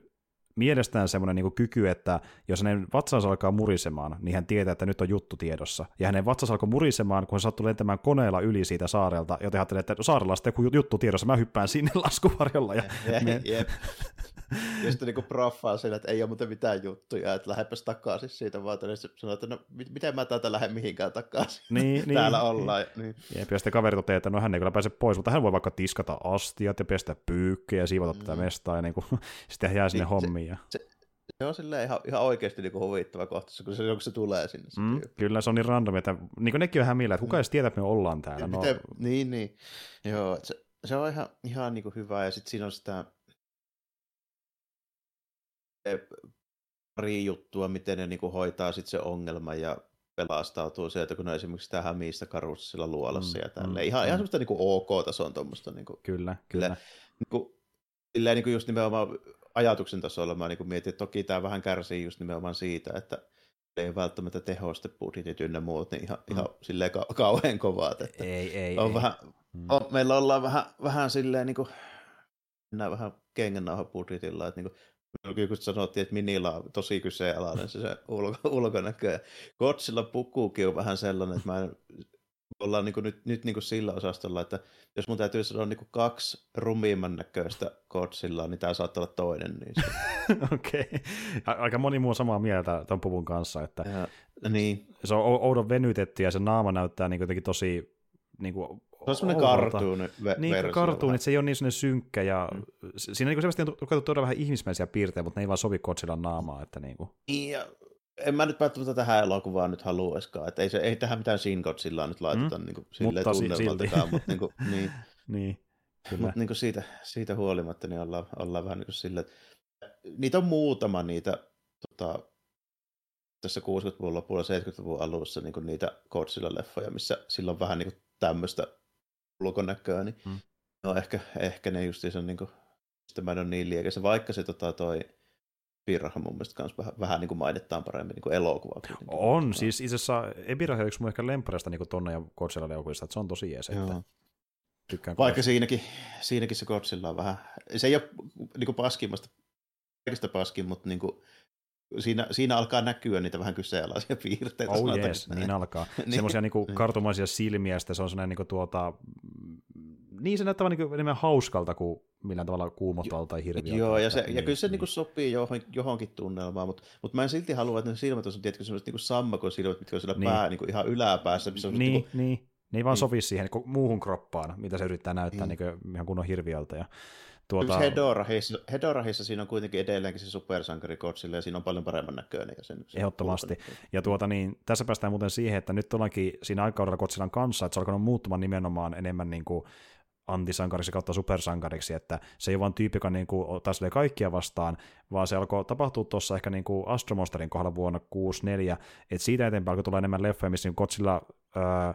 mielestään semmoinen niin kyky, että jos hänen vatsansa alkaa murisemaan, niin hän tietää, että nyt on juttu tiedossa. Ja hänen vatsansa alkoi murisemaan, kun hän sattui lentämään koneella yli siitä saarelta, joten ajattelee, että saarella on sitten joku juttu tiedossa, mä hyppään sinne laskuvarjolla. Ja me, Jep. Ja sitten niinku proffaa siinä, että ei ole muuten mitään juttuja, että lähdepäs takaisin siitä vaan. Sitten sanoo, että no mit- miten mä täältä lähden mihinkään takaisin. niin, niin, Täällä ollaan. Niin. Jep, ja sitten kaveri toteaa, että no hän ei kyllä pääse pois, mutta hän voi vaikka tiskata astiat ja pestä pyykkejä ja siivota mm. tätä mestaa ja niin kuin, sitten jää sinne Niin, se- hommiin. Ja, Se on silleen ihan, ihan oikeasti niinku huvittava kohta, kun se, kun se tulee sinne. Se mm, tyyppi. kyllä se on niin random, että niin kuin nekin on hämillä, että kuka edes tietää, että me ollaan täällä. No, Miten, niin, niin. Joo, se, se on ihan, ihan niinku hyvä. Ja sitten siinä on sitä pari juttua, miten ne niinku hoitaa sit se ongelma. Ja pelastautuu sieltä, kun ne esimerkiksi sitä hämiistä karussilla luolassa Mm, ja tälleen. mm, Ihan, ihan mm. semmoista niin OK-tason tuommoista niin kuin, Kyllä, kyllä. niin kuin, silleen niin kuin just nimenomaan ajatuksen tasolla mä niin kuin mietin, että toki tämä vähän kärsii just nimenomaan siitä, että ei välttämättä tehostebudjetit ynnä muut, niin ihan, Mm. ihan silleen ka- kauhean kovat, että Ei, ei, on ei. vähän, Mm. on, meillä ollaan vähän, vähän silleen niin kuin, mennään vähän kengännauhabudjetilla, että niin kuin, kun sanottiin, että Minilla on tosi kyseenalainen se, se ulko, ulkonäkö. Ja Godzilla pukuukin on vähän sellainen, että mä en, ollaan niin kuin nyt, nyt niin kuin sillä osastolla, että jos mun täytyy sanoa niin kuin kaksi rumimman näköistä Godzillaa, niin tämä saattaa olla toinen niistä. Okei. A- Aika moni muu on samaa mieltä ton puvun kanssa, että Ja, niin, se on ou- oudon venytetty ja se naama näyttää niin jotenkin tosi niin kuin, se on semmoinen kartuuni Niin, versio kartuun, vähän. että se ei ole niin sellainen synkkä ja Mm. siinä niin selvästi on koettu tuoda vähän ihmismäisiä piirteitä, mutta ne ei vaan sovi Godzillan naamaa, että niin kuin. Ja en mä nyt välttämättä tähän elokuvaan nyt haluaiskaan, että ei, se, ei tähän mitään Shin Godzillaa nyt laiteta mm. niin kuin, silleen Mutta tunnelmaltakaan, mutta niin kuin, niin, Niin. Mutta niin siitä, siitä huolimatta niin ollaan, ollaan vähän niin kuin sillä, että niitä on muutama niitä tota, tässä 60-luvun lopulla, 70-luvun alussa niin kuin niitä Godzilla-leffoja, missä sillä on vähän niin kuin tämmöistä ulkonäköä, niin Mm. no ehkä, ehkä ne justiinsa niin kuin, sitten mä en ole niin liekässä, vaikka se tota, toi Pirrahan mun mielestä kans vähän, vähän niin kuin mainitaan paremmin niin kuin elokuva. kuitenkin. On, Tota, siis itse asiassa Ebirahe on yksi mun ehkä lemppareista niin tonne ja Godzilla elokuvista, että se on tosi jees, että tykkään Vaikka siinäkin, siinäkin se Godzilla on vähän, se ei ole niin kuin paskimmasta, kaikista paskin, mutta niin kuin, siinä, siinä alkaa näkyä niitä vähän kyseenalaisia piirteitä. Oh yes, näin. niin alkaa. Niin, Semmoisia niinku niin. kartumaisia silmiä, sitten se on sellainen niinku tuota, niin se näyttää niinku enemmän hauskalta kuin millään tavalla kuumottavalta tai hirviöltä. Joo, ja, se, Että ja niin, kyllä se niin. niinku sopii johon, johonkin tunnelmaan, mutta, mutta mä en silti halua, että ne silmät on tietysti sellaiset niinku sammakon silmät, mitkä on siellä Niin. niin. pää niinku ihan yläpäässä. Missä on Niin, niinku, niin. Ne ei vaan Niin. sovi siihen ko- muuhun kroppaan, mitä se yrittää näyttää Niin. niin. ihan kunnon hirviöltä. Ja, tuota... Hedorahissa, Hedorahissa siinä on kuitenkin edelleenkin se supersankari Godzilla, ja siinä on paljon paremman näköinen. Ja sen, sen Ehdottomasti. ulkonäkö. Ja tuota, niin, tässä päästään muuten siihen, että nyt ollaankin siinä aikakaudella Godzillan kanssa, että se on alkanut muuttumaan nimenomaan enemmän niin kuin antisankariksi kautta supersankariksi, että se ei ole vaan tyyppi, joka niin kuin, taistelee kaikkia vastaan, vaan se alkoi tapahtua tuossa ehkä niin kuin Astro Monsterin kohdalla vuonna 64, että siitä eteenpäin alkoi tulla enemmän leffoja, missä niin Godzilla ää,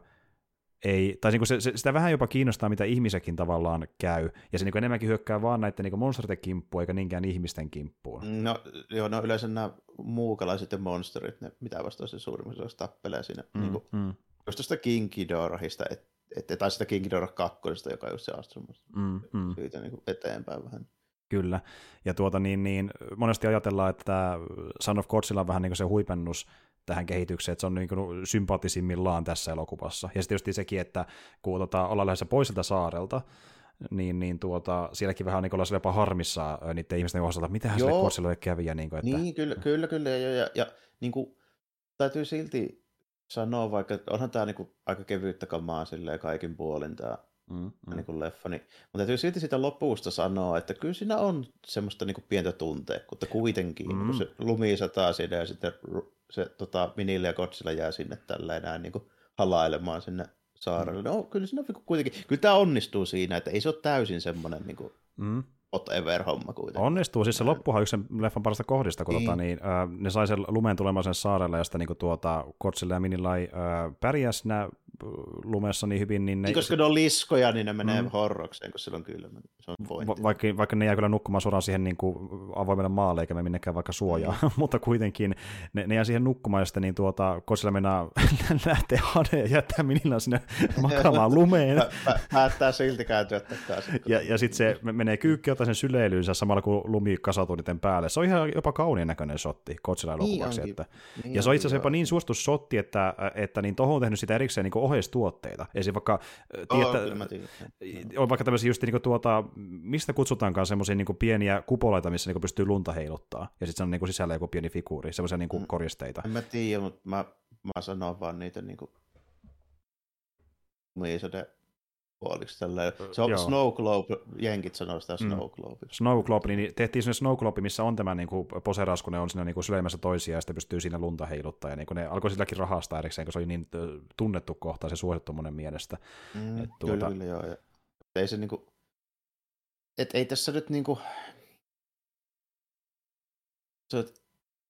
ei, tai niin kuin se, se, sitä vähän jopa kiinnostaa, mitä ihmisekin tavallaan käy, ja se niin kuin enemmänkin hyökkää vaan näiden niin monsterien kimppuun, eikä niinkään ihmisten kimppuun. No, joo, no yleensä nämä muukalaiset ja monsterit, ne mitä vastaan se suurimmassa osassa tappelee siinä. Mm, niin kuin, mm, just tuosta King Ghidorahista, et, et, tai sitä King Ghidorah 2, joka on just se Astro Monster. mm, mm. Siitä niin kuin eteenpäin vähän. Kyllä, ja tuota niin, niin monesti ajatellaan, että Son of Godzilla on vähän niin kuin se huipennus tähän kehitykseen, että se on niin kuin sympaattisimmillaan tässä elokuvassa. Ja sitten tietysti sekin, että kun tota, ollaan lähdössä pois siltä saarelta, niin, niin tuota, sielläkin vähän niin ollaan jopa harmissa niiden ihmisten osalta, että mitähän sille Joo. Godzillalle kävi. Ja niin kuin, että, Niin, kyllä, kyllä, kyllä. Ja, ja, ja niin kuin, täytyy silti sanoa, vaikka onhan tämä niin kuin, aika kevyyttä kamaa silleen kaikin puolin tämä mm, mm. mm, niin kuin leffa, niin, mutta täytyy silti sitä lopusta sanoa, että kyllä siinä on semmoista niin kuin pientä tunteekkuutta kuitenkin, mm. Mm. kun se lumi sataa siinä ja sitten se tota, Minille ja Godzilla jää sinne tällä enää niin kuin halailemaan sinne saarelle. No, kyllä siinä on niinku kuitenkin, kyllä tämä onnistuu siinä, että ei se ole täysin semmoinen niin kuin mm. homma kuitenkin. Onnistuu, siis se loppuhan yksi leffan parasta kohdista, kun Niin. tota, niin, äh, ne sai sen lumen tulemaan sen saarelle, ja sitten niin tuota, Godzilla ja Minilai äh, pärjäs nää äh, lumessa niin hyvin, niin ne, Niin, koska ne on liskoja, niin ne menee Mm. horrokseen, kun silloin kylmä. Se on pointti. Va- vaikka, vaikka ne jää kyllä nukkumaan suoraan siihen niin kuin avoimelle maalle, eikä me minnekään vaikka suojaa, mm. mutta kuitenkin ne, ne jää siihen nukkumaan, ja sitten niin tuota, Godzilla mennään lähtee haneen ja jättää Minillan sinne makaamaan lumeen. Pä- pä- päättää silti kääntyä takaisin. kun- Ja, ja sitten se me- menee kyykki ottaa sen syleilyynsä samalla kun lumi kasautuu niiden päälle. Se on ihan jopa kauniin näköinen shotti Godzilla elokuvaksi. onkin. että. Niin Ja se on itse asiassa jopa niin suosittu shotti, että, että niin tohon on tehnyt sitä erikseen niin ohjeistuotteita. Esim. vaikka, mä tiedän. on vaikka tämmöisiä just niin tuota, mistä kutsutaankaan semmoisia niin pieniä kupoleita, missä niin pystyy lunta heiluttaa. Ja sitten se on niin sisällä joku pieni figuuri, semmoisia niin Mm. koristeita. En mä tiedä, mutta mä, mä sanon vaan niitä niinku muisoiden puoliksi tälleen. Se on Joo. Snow Globe, jenkit sanoo sitä Mm. Snow Globe. Snow Globe, niin tehtiin semmoinen Snow Globe, missä on tämä niin kuin poseeraus, kun ne on siinä niin kuin syleimässä toisia, ja sitten pystyy siinä lunta heiluttaa, ja niin kuin ne alkoi silläkin rahastaa erikseen, kun se oli niin tunnettu kohta, se suosittu monen mielestä. Mm, Et Kyllä, tuota- kyllä, joo. Ja ei se niinku, et ei tässä nyt niinku, se,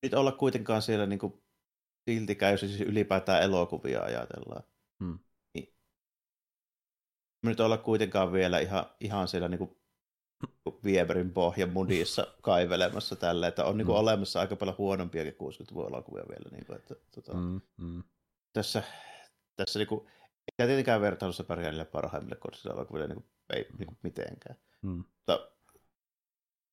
nyt olla kuitenkaan siellä niinku silti käy, siis ylipäätään elokuvia ajatellaan. Hmm. Me nyt olla kuitenkaan vielä ihan, ihan siellä niin kuin Vieberin pohjan mudissa kaivelemassa tällä, että on niin kuin Mm. olemassa aika paljon huonompiakin 60-luvun elokuvia vielä. Niin kuin, että, tota, Mm, mm. tässä, tässä niin kuin, eikä tietenkään vertailussa pärjää niille parhaimmille Godzilla-elokuville niin kuin, ei niin kuin mitenkään. Mm. Mutta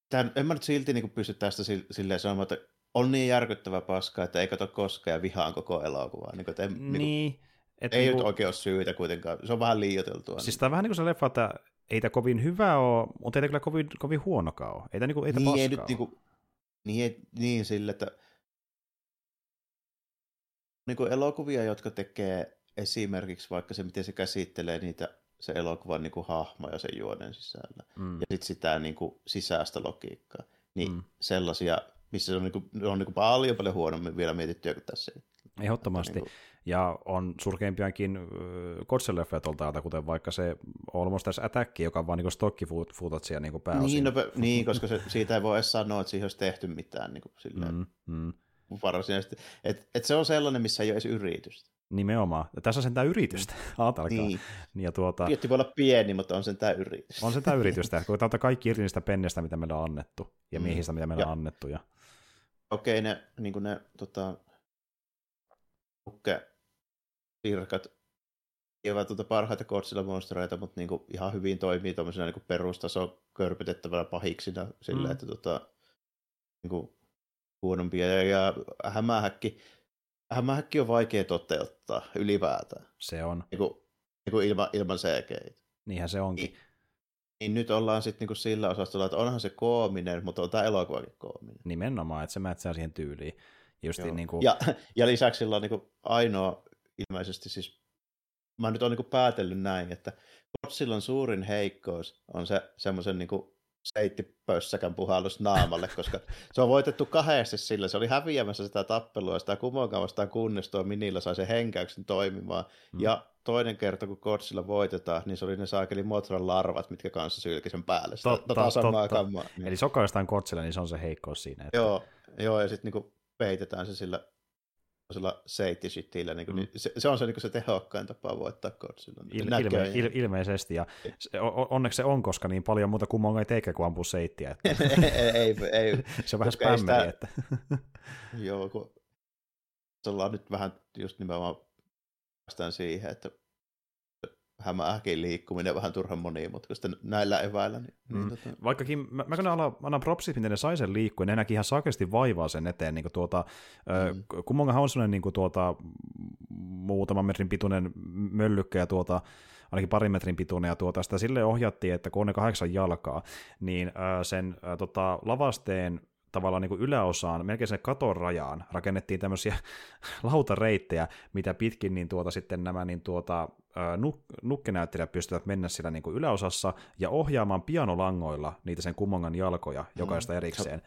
tämän, en mä nyt silti niin kuin pysty tästä sil- silleen sanomaan, että on niin järkyttävä paska, että ei kato koskaan ja vihaan koko elokuvaa. Niin kuin, että ei, niin. Niin Niin. Et ei niinku, nyt oikein ole syytä kuitenkaan. Se on vähän liioiteltua. Siis tämä on vähän niin kuin se leffa, että ei tämä kovin hyvä ole, mutta ei tämä kyllä kovin, kovin huonokaan ole. Ei tämä niinku, ei tää niin, paskaa ei nyt ole. niinku, niin, ei, niin sille, että niinku elokuvia, jotka tekee esimerkiksi vaikka se, miten se käsittelee niitä, se elokuvan niinku hahmoja sen juonen sisällä, Mm. ja sitten sitä niinku sisäistä logiikkaa, niin Mm. sellaisia, missä se on, niinku, ne on niinku paljon paljon huonommin vielä mietittyä kuin tässä. Ehdottomasti. Niinku, Ja on surkeimpiakin äh, tuolta, kuten vaikka se Almost as Attack, joka on vaan niin stokkifootatsia niin pääosin. niin, no, niin, koska se, siitä ei voi edes sanoa, että siihen olisi tehty mitään niin kuin, silleen, mm, mm. varsinaisesti. Et, et se on sellainen, missä ei ole edes yritystä. Nimenomaan. Ja tässä on sentään yritystä. Ajatelkaa. Niin. Ja tuota, Budjetti voi olla pieni, mutta on sen tämä yritys. on sentään yritystä. Kun ottaa kaikki irti niistä pennestä, mitä meillä on annettu, ja Mm. miehistä, mitä meillä on annettu. Ja... Okei, ne, niin ne tota, ukke pirkat eivät tuota parhaita Godzilla-monstereita, mutta niin kuin ihan hyvin toimii tuommoisena niin perustaso körpytettävänä pahiksina sillä, Mm. että tota, niin kuin huonompia. Ja, ja hämähäkki, hämähäkki on vaikea toteuttaa ylipäätään, Se on. niin kuin, niin kuin ilman, ilman CGI. Niinhän se onkin. Niin, niin nyt ollaan sitten niin sillä osastolla, että onhan se koominen, mutta on tämä elokuvakin koominen. Nimenomaan, että se mätsää siihen tyyliin. Just Joo. niin kuin, Ja, ja lisäksi sillä on niin ainoa ilmeisesti siis, mä nyt olen niin päätellyt näin, että Godzillan suurin heikkous on se semmoisen niin seittipössäkän puhallus naamalle, koska se on voitettu kahdesti sillä. Se oli häviämässä sitä tappelua sitä kumonkaan vastaan, kunnes tuo Minillä sai sen henkäyksen toimimaan. Mm. Ja toinen kerta, kun Godzilla voitetaan, niin se oli ne saakeli Motran larvat, mitkä kanssa sylki sen päälle. Sitä, Totta, tota samaa totta. kammaa. Niin. Eli sokaistaan Godzilla, niin se on se heikkous siinä. Että... Joo, joo, ja sitten niinku peitetään se sillä sillä seittisitillä, niin Mm. mm. niin se, se, on se, niin se tehokkain tapa voittaa Godzilla. Il, ilme, il, ilmeisesti, ja se, o- onneksi se on, koska niin paljon muuta kummoa ei teikä kuin ampuu seittiä. Että ei, ei, ei, se on vähän spämmeri, sitä- että joo, kun se ollaan nyt vähän just nimenomaan päästään siihen, että hämähäkin liikkuminen vähän turhan monimutkaista näillä eväillä. Niin, Mm. niin, tota, Vaikkakin mä, mä kyllä annan, annan propsit, miten ne sai sen liikkua, ne näki ihan sakesti vaivaa sen eteen. Niin tuota, mm. Kummongahan on sellainen niin tuota, muutaman metrin pituinen möllykkä ja tuota, ainakin parin metrin pituinen, ja tuota, sitä sille ohjattiin, että kun on ne kahdeksan jalkaa, niin ää, sen ää, tota, lavasteen tavallaan niin kuin yläosaan, melkein sen katon rajaan, rakennettiin tämmöisiä lautareittejä, mitä pitkin niin tuota, sitten nämä niin tuota, nuk- nukkenäyttelijät pystyvät mennä siellä niin kuin yläosassa ja ohjaamaan pianolangoilla niitä sen kummongan jalkoja jokaista erikseen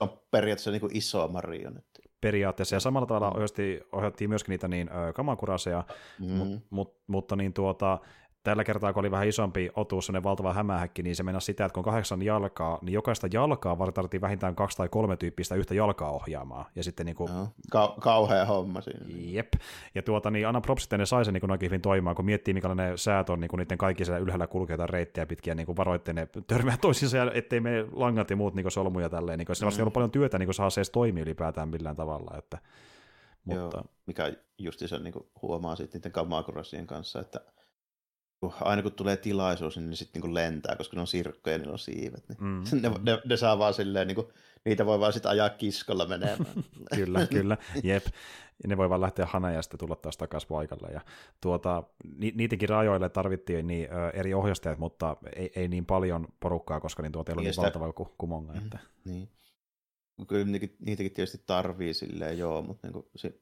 on periaatteessa niin kuin iso marionetti. periaatteessa. Ja samalla tavalla ohjattiin, ohjattiin myöskin niitä niin, ö, kamakuraseja, Mm. mut, mut, mutta niin tuota, tällä kertaa, kun oli vähän isompi otuus, sellainen valtava hämähäkki, niin se meni sitä, että kun on kahdeksan jalkaa, niin jokaista jalkaa varten tarvittiin vähintään kaksi tai kolme tyyppistä yhtä jalkaa ohjaamaan. Ja sitten niin kuin. Ka- kauhea homma siinä. Jep. Ja tuota, niin anna propsit, että ne sai sen niin oikein hyvin toimimaan, kun miettii, minkälainen säät on niin kuin niiden kaikki siellä ylhäällä kulkeita reittejä pitkiä, niin kuin varoitte ne törmää toisiinsa, ja ettei me langat ja muut niin kuin solmuja tälleen. Niin kuin, mm. ollut paljon työtä niin kuin saa se edes toimia ylipäätään millään tavalla. Että, mutta, Joo, mikä justi se niin huomaa sitten niiden kamakurasien kanssa, että aina kun tulee tilaisuus, niin ne sitten niin lentää, koska ne on sirkkoja ja niillä on siivet. Niin Mm. ne, ne, ne, saa vaan silleen, niin kuin, niitä voi vaan sitten ajaa kiskolla menemään. kyllä, kyllä, jep. Ja ne voi vaan lähteä hana ja tulla taas takaisin paikalle. Ja tuota, ni, niidenkin rajoille tarvittiin niin, ö, eri ohjastajat, mutta ei, ei niin paljon porukkaa, koska niin tuota ei ollut Niin niin sitä- valtava ku, kumonga. Mm. Että, niin. Kyllä niitäkin, niitäkin tietysti tarvii silleen, joo, mutta niin kuin, se,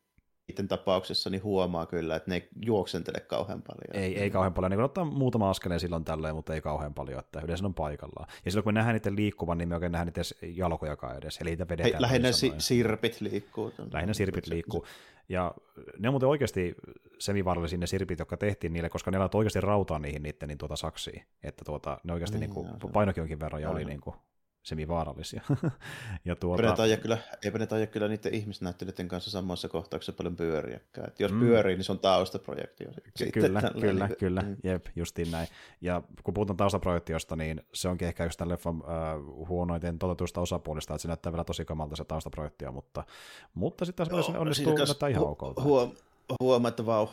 niiden tapauksessa niin huomaa kyllä, että ne ei juoksentele kauhean paljon. Ei, ei kauhean paljon. Niin ottaa muutama askeleen silloin tällöin, mutta ei kauhean paljon, että yleensä on paikallaan. Ja silloin kun me nähdään niiden liikkuvan, niin me oikein nähdään niiden jalkojakaan edes. Eli niitä vedetään. Hei, lähinnä si- sirpit liikkuu. Lähinnä sirpit liikkuu. Ja ne on muuten oikeasti semivaarallisia ne sirpit, jotka tehtiin niille, koska ne laittoi oikeasti rautaa niihin niiden niin tuota saksiin. Että tuota, ne oikeasti Niin, niin kuin, painokin jonkin verran ja oli niin kuin, semivaarallisia. ja tuota... eipä, ne taida kyllä, eipä ne taida kyllä niiden ihmisnäyttelijöiden kanssa samassa kohtauksessa paljon pyöriäkään. Et jos mm. pyörii, niin se on taustaprojektio. Sitten kyllä, kyllä, niin, kyllä, mm. jep, justiin näin. Ja kun puhutaan taustaprojektiosta, niin se onkin ehkä just tämän leffan äh, huonoiten toteutusta osapuolista, että se näyttää vielä tosi kamalta se taustaprojektio, mutta, mutta sitten taas no, onnistuu näyttää ihan okolta. Huom, huomaa, että vau,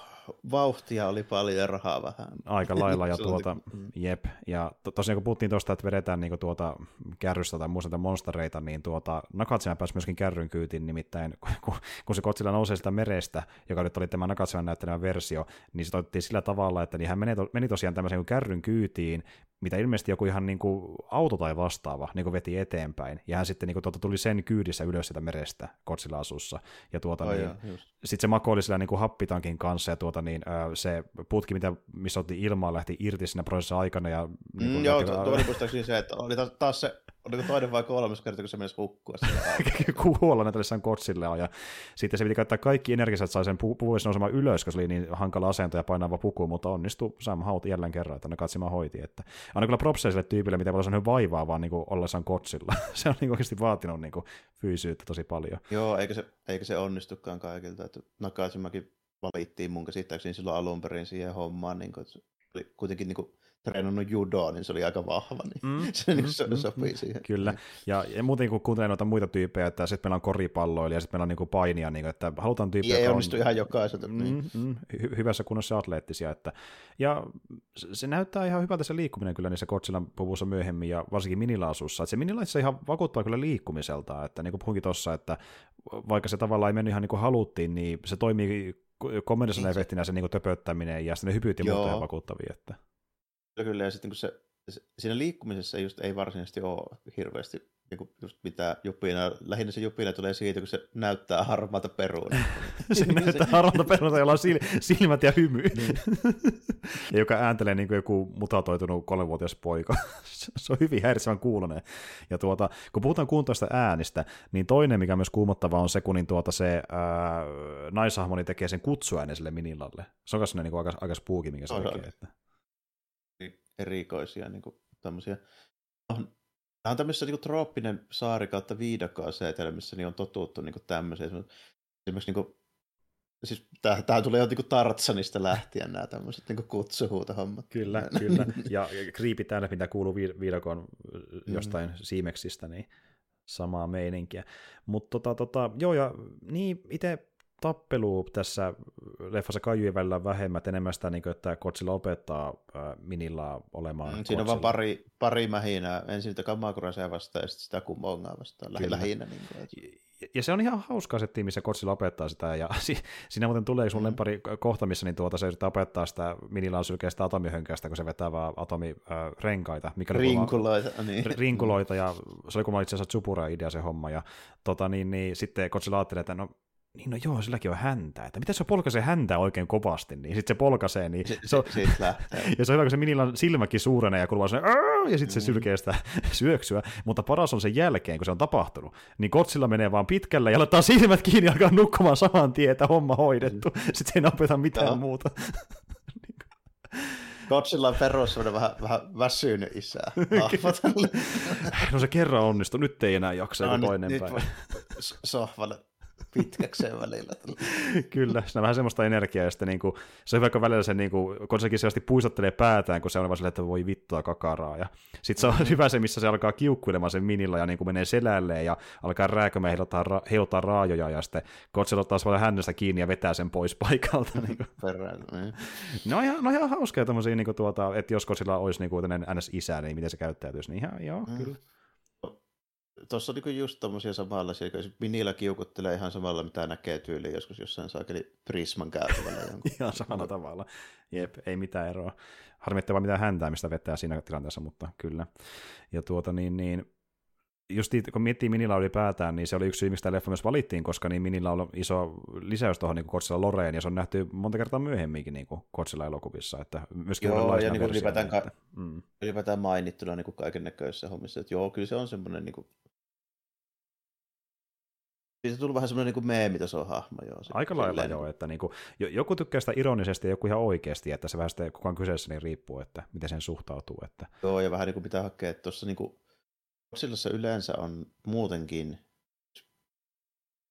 vauhtia oli paljon ja rahaa vähän. Aika lailla, ja tuota, mm. jep. Ja to, tosiaan kun puhuttiin tuosta, että vedetään niinku tuota kärrystä tai muista monstereita, niin tuota, Nakatsian pääsi myöskin kärryn kyytiin, nimittäin kun, kun se Kotsilla nousee sitä merestä, joka nyt oli tämä Nakatsian näyttelemä versio, niin se toitettiin sillä tavalla, että niin hän meni, meni tosiaan tämmöisen kärryn kyytiin, mitä ilmeisesti joku ihan niin kuin auto tai vastaava niin kuin veti eteenpäin. Ja hän sitten niin kuin, tuota, tuli sen kyydissä ylös sitä merestä Kotsilla asussa. Ja tuota, oh, niin, sitten se makoili sillä niin kuin happitankin kanssa, ja tuota, niin, se putki, mitä, missä otti ilmaa, lähti irti siinä prosessissa aikana. Ja, niin mm, joo, tuo oli muistaakseni se, että oli taas se Oliko toinen vai kolmas kerta, kun se menisi hukkua Kuolla näitä jossain kotsille ja sitten se piti käyttää kaikki energiset, että sai sen pu- puvuissa nousemaan ylös, koska se oli niin hankala asento ja painava puku, mutta onnistui Sam Haut jälleen kerran, että ne katsimaan hoiti. Että aina kyllä propseja sille tyypille, mitä paljon on vaivaa vaan niin ollessaan kotsilla. se on niin oikeasti vaatinut niin kuin, fyysyyttä tosi paljon. Joo, eikä se, eikä se onnistukaan kaikilta. Että Nakasimakin valittiin mun käsittääkseni silloin alun perin siihen hommaan, niin kuin, oli kuitenkin niin kuin, treenannut judoa, niin se oli aika vahva, niin mm, se niin mm, sopii mm, siihen. Kyllä, ja, ja muuten kun kuuntelee noita muita tyyppejä, että sitten meillä on koripalloilla ja sitten meillä on niinku painia, niin kuin, että halutaan tyyppejä, Ei onnistu on, ihan jokaiselta. Mm, niin. mm, hy- hyvässä kunnossa atleettisia, että, ja se näyttää ihan hyvältä se liikkuminen kyllä niissä Kotsilan puvussa myöhemmin, ja varsinkin minilaasussa, että se minilaissa ihan vakuuttaa kyllä liikkumiselta, että niin kuin puhunkin tuossa, että vaikka se tavallaan ei mennyt ihan niin kuin haluttiin, niin se toimii komedian efektinä se niin kuin töpöttäminen ja sitten ne hypyt ja muuta ihan vakuuttavia. Että. Kyllä, kyllä. Ja sitten kun se, siinä liikkumisessa just ei varsinaisesti ole hirveästi niin kuin just mitä jupina, lähinnä se jupina tulee siitä, kun se näyttää harmaata peruuna. se näyttää harmaata peruuna, jolla on silmät ja hymy. Niin. ja joka ääntelee niin kuin joku mutatoitunut kolmenvuotias poika. se on hyvin häiritsevän kuulonen. Ja tuota, kun puhutaan kuuntoista äänistä, niin toinen, mikä on myös kuumottava, on se, kun niin tuota se ää, naishahmoni tekee sen kutsuäänen sille minilalle. Se on myös niin aika, aika spooky, mikä se tekee. Että erikoisia niin kuin, tämmöisiä. Tämä on tämmöisessä niin kuin, trooppinen saari kautta viidakkoasetelmissa, niin on totuttu niin tämmöiseen. Esimerkiksi niin kuin, siis tämä, tämä tulee jo niin Tartsanista lähtien nämä tämmöiset niin kutsuhuutohommat. Kyllä, kyllä. Ja, kriipi täällä, mitä kuuluu viidakon jostain mm. Siimeksistä, niin samaa meininkiä. Mutta tota, tota, joo, ja niin itse tappelu tässä leffassa kajujen välillä vähemmän, enemmän sitä, niin kuin, että Kotsilla opettaa äh, Minilla olemaan mm, Siinä on vain pari, pari mähinää, ensin sitä Kamakurasia vastaan ja sitten sitä Kumongaa vastaan, Kyllä. lähinnä. Niin kuin, että ja se on ihan hauskaa se missä Kotsi opettaa sitä, ja siinä muuten tulee sun mm. lempari kohta, missä niin tuota, se yrittää opettaa sitä minilansylkeistä atomihönkästä, kun se vetää vaan atomirenkaita. Mikä rinkuloita. Oli, niin. Rinkuloita, ja se oli kun itse asiassa Tsupura idea se homma, ja tota, niin, niin, sitten Kotsi ajattelee, että no niin no joo, silläkin on häntä, että miten se polkaisee häntä oikein kovasti, niin sitten se polkaisee, niin se, se, on, se ja se on hyvä, kun se minillä silmäkin suurena ja kuuluu se, ja sitten se mm. sylkee sitä syöksyä, mutta paras on sen jälkeen, kun se on tapahtunut, niin kotsilla menee vaan pitkälle ja laittaa silmät kiinni ja alkaa nukkumaan saman tien, että homma hoidettu, mm. sitten ei napeta mitään no. muuta. Kotsilla on perus vähän, vähän väsynyt isää. no se kerran onnistui, nyt ei enää jaksa no, toinen nyt, päivä. Sohvalle pitkäkseen välillä. Kyllä, siinä on vähän semmoista energiaa, ja sitten niin kuin, se on hyvä, kun välillä se, niin kuin, kun sekin selvästi puistottelee päätään, kun se on vaan silleen, että voi vittua kakaraa, ja sitten se on hyvä se, missä se alkaa kiukkuilemaan sen minilla, ja niin kuin menee selälleen, ja alkaa rääkömään heiluttaa, ra- heiluttaa raajoja, ja sitten Kotsel ottaa vaan hänestä kiinni ja vetää sen pois paikalta. niin kuin. Perään, niin. No ihan, no ihan hauskaa tämmöisiä, niin kuin, tuota, että jos Kotsilla olisi niin kuin, NS-isä, niin miten se käyttäytyisi, niin ihan, joo, mm. kyllä tuossa on niin just tommosia samanlaisia, kun Minillä kiukuttelee ihan samalla, mitä näkee tyyliin joskus jossain saakeli Prisman käytävällä. ihan samalla tavalla. Jep, ei mitään eroa. Harmittavaa mitään häntää, mistä vetää siinä tilanteessa, mutta kyllä. Ja tuota niin, niin just kun miettii Minilla ylipäätään, niin se oli yksi syy, miksi tämä leffa myös valittiin, koska niin Minilla on iso lisäys tuohon niin Kotsilla Loreen, ja se on nähty monta kertaa myöhemminkin niin Kotsilla elokuvissa. Että myöskin joo, ja niin ylipäätään, ka- mm. Ylipäätään mainittuna niin kaiken näköisissä hommissa. Että joo, kyllä se on semmoinen niin kuin siitä tullut vähän semmoinen niin meemitason hahmo. Joo, se, Aika lailla joo, että niin kuin, joku tykkää sitä ironisesti ja joku ihan oikeasti, että se vähän sitten kukaan kyseessä niin riippuu, että miten sen suhtautuu. Että... Joo, ja vähän niin kuin pitää hakea, että tuossa niin kuin, yleensä on muutenkin,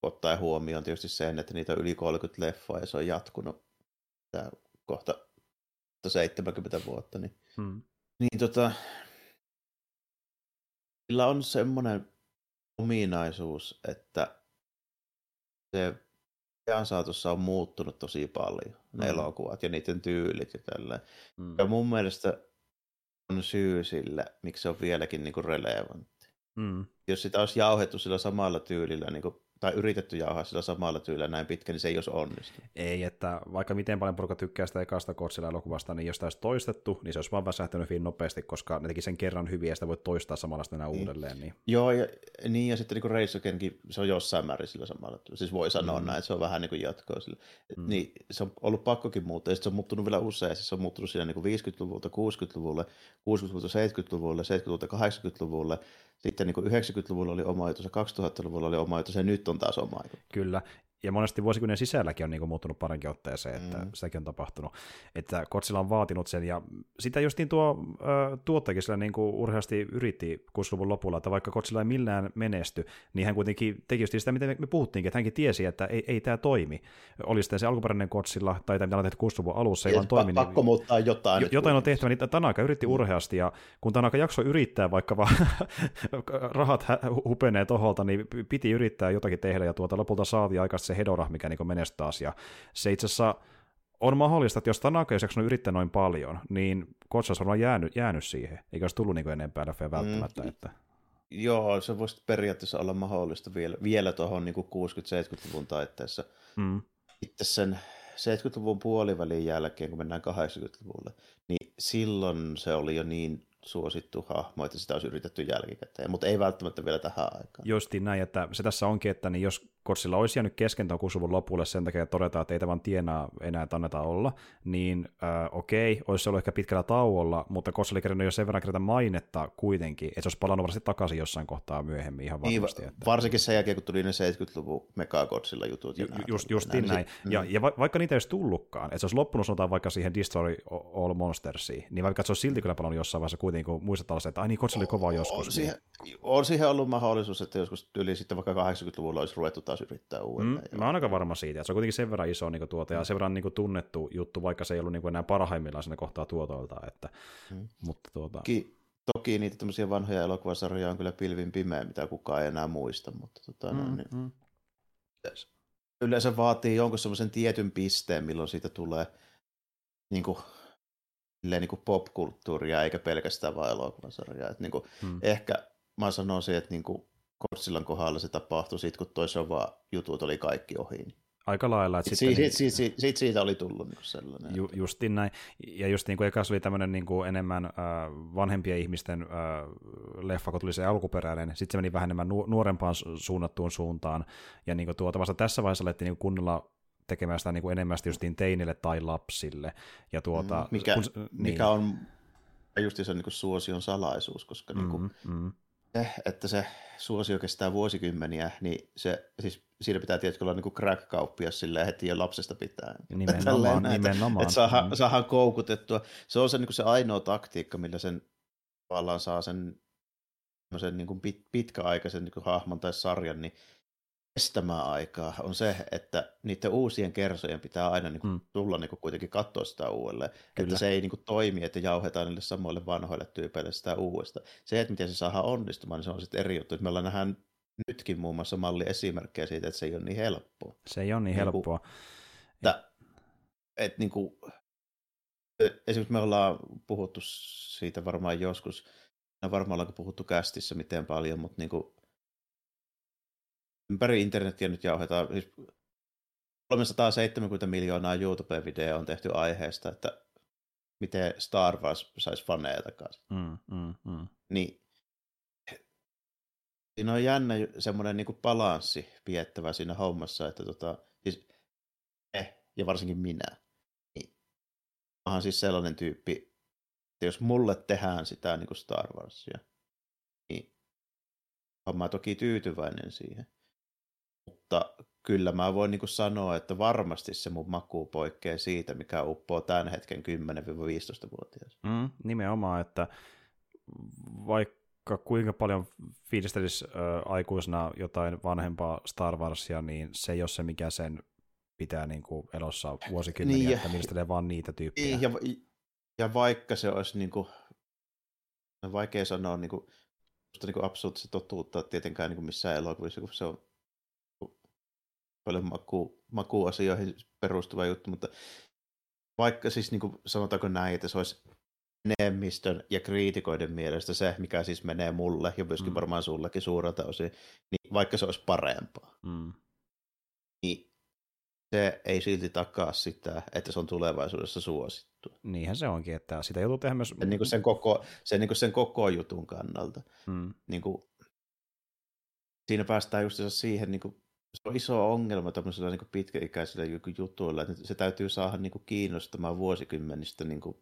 ottaen huomioon tietysti sen, että niitä on yli 30 leffoa ja se on jatkunut tää kohta 70 vuotta, niin, Hmm. Niin tota, sillä on semmoinen ominaisuus, että se ajan saatossa on muuttunut tosi paljon, ne Mm. elokuvat ja niiden tyylit ja tälleen. Hmm. Ja mun mielestä on syy sille, miksi se on vieläkin niin kuin relevantti. Hmm. Jos sitä olisi jauhettu sillä samalla tyylillä, niin kuin, tai yritetty jauhaa sillä samalla tyylillä näin pitkä, niin se ei olisi onnistunut. Ei, että vaikka miten paljon porukka tykkää sitä ekasta Godzilla-elokuvasta, niin jos sitä olisi toistettu, niin se olisi vaan väsähtänyt hyvin nopeasti, koska ne teki sen kerran hyvin ja sitä voi toistaa samalla sitten enää Niin. uudelleen. Niin. Joo, ja, niin ja sitten niin Againkin, se on jossain määrin sillä samalla tyylillä. Siis voi sanoa Mm. näin, että se on vähän niin kuin jatkoa sillä. Mm. Niin se on ollut pakkokin muuttaa, ja sitten se on muuttunut vielä usein, siis se on muuttunut siinä niin kuin 50-luvulta 60-luvulle, 60-luvulta 70-luvulle, 70-luvulta 80-luvulle, sitten niin kuin 90-luvulla oli oma ja 2000-luvulla oli oma jutus, ja nyt on taas oma jutus. Kyllä, ja monesti vuosikymmenen sisälläkin on niin kuin muuttunut parinkin otteeseen, että mm. Sitäkin on tapahtunut. Että Godzilla on vaatinut sen, ja sitä justiin tuo ö, tuottajakin sillä niin kuin urheasti yritti 60-luvun lopulla, että vaikka Godzilla ei millään menesty, niin hän kuitenkin teki just sitä, mitä me, puhuttiinkin, että hänkin tiesi, että ei, ei tämä toimi. Oli sitten se alkuperäinen Godzilla, tai tämä, mitä on tehty 60-luvun alussa, ei vaan toimi. pa- pakko muuttaa jotain. Jo, jotain on tehtävä, niin Tanaka yritti Mm. urheasti, ja kun Tanaka jakso yrittää, vaikka vaan rahat hupenee toholta, niin piti yrittää jotakin tehdä, ja tuota lopulta saatiin aikaisesti se Hedora, mikä niin menestyi taas, ja se itse asiassa on mahdollista, että jos Tanaka olisi jaksanut yrittää noin paljon, niin olisi varmaan jäänyt, jäänyt siihen, eikä olisi tullut niin enempää leffejä välttämättä. Mm. Että. Joo, se voisi periaatteessa olla mahdollista vielä, vielä tuohon niin 60-70-luvun taitteessa. Mm. Sitten sen 70-luvun puolivälin jälkeen, kun mennään 80-luvulle, niin silloin se oli jo niin suosittu hahmo, että sitä olisi yritetty jälkikäteen, mutta ei välttämättä vielä tähän aikaan. Justiin näin, että se tässä onkin, että niin jos Godzilla olisi jäänyt kesken tuon 60-luvun lopulle sen takia, että todetaan, että ei tämä vaan tienaa enää, että annetaan olla, niin äh, okei, olisi se ollut ehkä pitkällä tauolla, mutta Godzilla oli kerännyt jo sen verran kerätä mainetta kuitenkin, että se olisi palannut varmasti takaisin jossain kohtaa myöhemmin ihan Niin, varmasti. että... varsinkin sen jälkeen, kun tuli ne 70-luvun Megagodzilla jutut. Ja Ju, just, justiin Nämä, näin. niin Ja, ja va, vaikka niitä ei olisi tullutkaan, että se olisi loppunut sanotaan vaikka siihen Destroy All Monstersiin, niin vaikka se olisi silti kyllä palannut jossain vaiheessa kuitenkin, kun muistetaan se, että ai niin, oli kova joskus. On niin- siihen, on siihen ollut mahdollisuus, että joskus yli sitten vaikka 80-luvulla olisi ruvettu taas yrittää Mm, uudelleen. mä oon aika varma siitä, että se on kuitenkin sen verran iso niin tuote ja sen verran niin tunnettu juttu, vaikka se ei ollut niin enää parhaimmillaan siinä kohtaa tuotoilta. Että, Mm. mutta tuota, Toki, toki niitä tämmöisiä vanhoja elokuvasarjoja on kyllä pilvin pimeä, mitä kukaan ei enää muista, mutta tota, mm, niin, mm. yleensä vaatii jonkun semmoisen tietyn pisteen, milloin siitä tulee niin kuin, niin kuin popkulttuuria, eikä pelkästään vain elokuvasarjaa. Et, niin kuin, Mm. Ehkä mä sanoisin, että niin kuin Godzillan kohdalla se tapahtui sit, kun toi Sova jutut oli kaikki ohi. Niin aika lailla. Että Sit, sitten, siitä, niin, siitä, siitä, siitä, siitä oli tullut niin sellainen. ju, justiin näin. Ja just niin kuin ekas oli tämmöinen niin kuin enemmän äh, vanhempien ihmisten äh, leffa, kun tuli se alkuperäinen, sitten se meni vähän enemmän nu- nuorempaan su- suunnattuun suuntaan. Ja niin kuin tuota, vasta tässä vaiheessa alettiin niin kunnolla tekemään sitä niin kuin enemmän justiin teinille tai lapsille. Ja tuota, Mm, mikä, kun, mikä on just se niin kuin suosion salaisuus, koska niin kuin, mm, mm. Se, että se suosio kestää vuosikymmeniä, niin se, siis siinä pitää tietysti olla niin crack-kauppias silleen heti jo lapsesta pitää. Nimenomaan, näin, että- nimenomaan. Että saadaan, Mm. saadaan koukutettua. Se on se, niin se ainoa taktiikka, millä sen tavallaan saa sen, sen niin kuin pit, pitkäaikaisen niin kuin hahmon tai sarjan niin kestämään aikaa, on se, että niiden uusien kersojen pitää aina niin kuin, Mm. tulla niin kuin, kuitenkin katsoa sitä uudelleen. Kyllä. Että se ei niin kuin, toimi, että jauhetaan niille samoille vanhoille tyypeille sitä uudesta. Se, että miten se saadaan onnistumaan, niin se on sitten eri juttu. Me ollaan nähdään nytkin muun muassa malli esimerkkejä siitä, että se ei ole niin helppoa. Se ei ole niin Niin kuin- helppoa. Että, et niin kuin, esimerkiksi me ollaan puhuttu siitä varmaan joskus, no varmaan ollaanko puhuttu kästissä miten paljon, mutta niin kuin, ympäri internetiä nyt jauhetaan, siis 370 miljoonaa YouTube-videoa on tehty aiheesta, että miten Star Wars saisi faneja takaisin. Mm, mm, mm. Niin siinä on jännä semmoinen niin balanssi piettävä siinä hommassa, että tota, siis me, ja varsinkin minä, niin oon siis sellainen tyyppi, että jos mulle tehdään sitä niin kuin Star Warsia, niin olen mä toki tyytyväinen siihen. Mutta kyllä mä voin niin sanoa, että varmasti se mun maku poikkeaa siitä, mikä uppoo tämän hetken 10-15-vuotias. Mm, nimenomaan, että vaikka kuinka paljon fiilistelisi äh, aikuisena jotain vanhempaa Star Warsia, niin se ei ole se, mikä sen pitää niin kuin elossa vuosikymmeniä, niin, että mielistelee vaan niitä tyyppejä. Ja, ja vaikka se olisi niin kuin, vaikea sanoa niin kuin, niin kuin absoluuttista totuutta tietenkään niin kuin missään elokuvissa, kun se on paljon maku, makuasioihin perustuva juttu, mutta vaikka siis niin kuin, sanotaanko näin, että se olisi enemmistön ja kriitikoiden mielestä se, mikä siis menee mulle ja myöskin mm. varmaan sullekin suurelta osin, niin vaikka se olisi parempaa, mm. niin se ei silti takaa sitä, että se on tulevaisuudessa suosittu. Niinhän se onkin, että sitä joutuu tehdä myös... Niin kuin sen, koko, sen, niin kuin sen koko jutun kannalta. Mm. Niin kuin, siinä päästään just siihen, niin kuin, se on iso ongelma tämmöisellä niin pitkäikäisillä jutuilla, että se täytyy saada niin kuin, kiinnostamaan vuosikymmenistä niin kuin,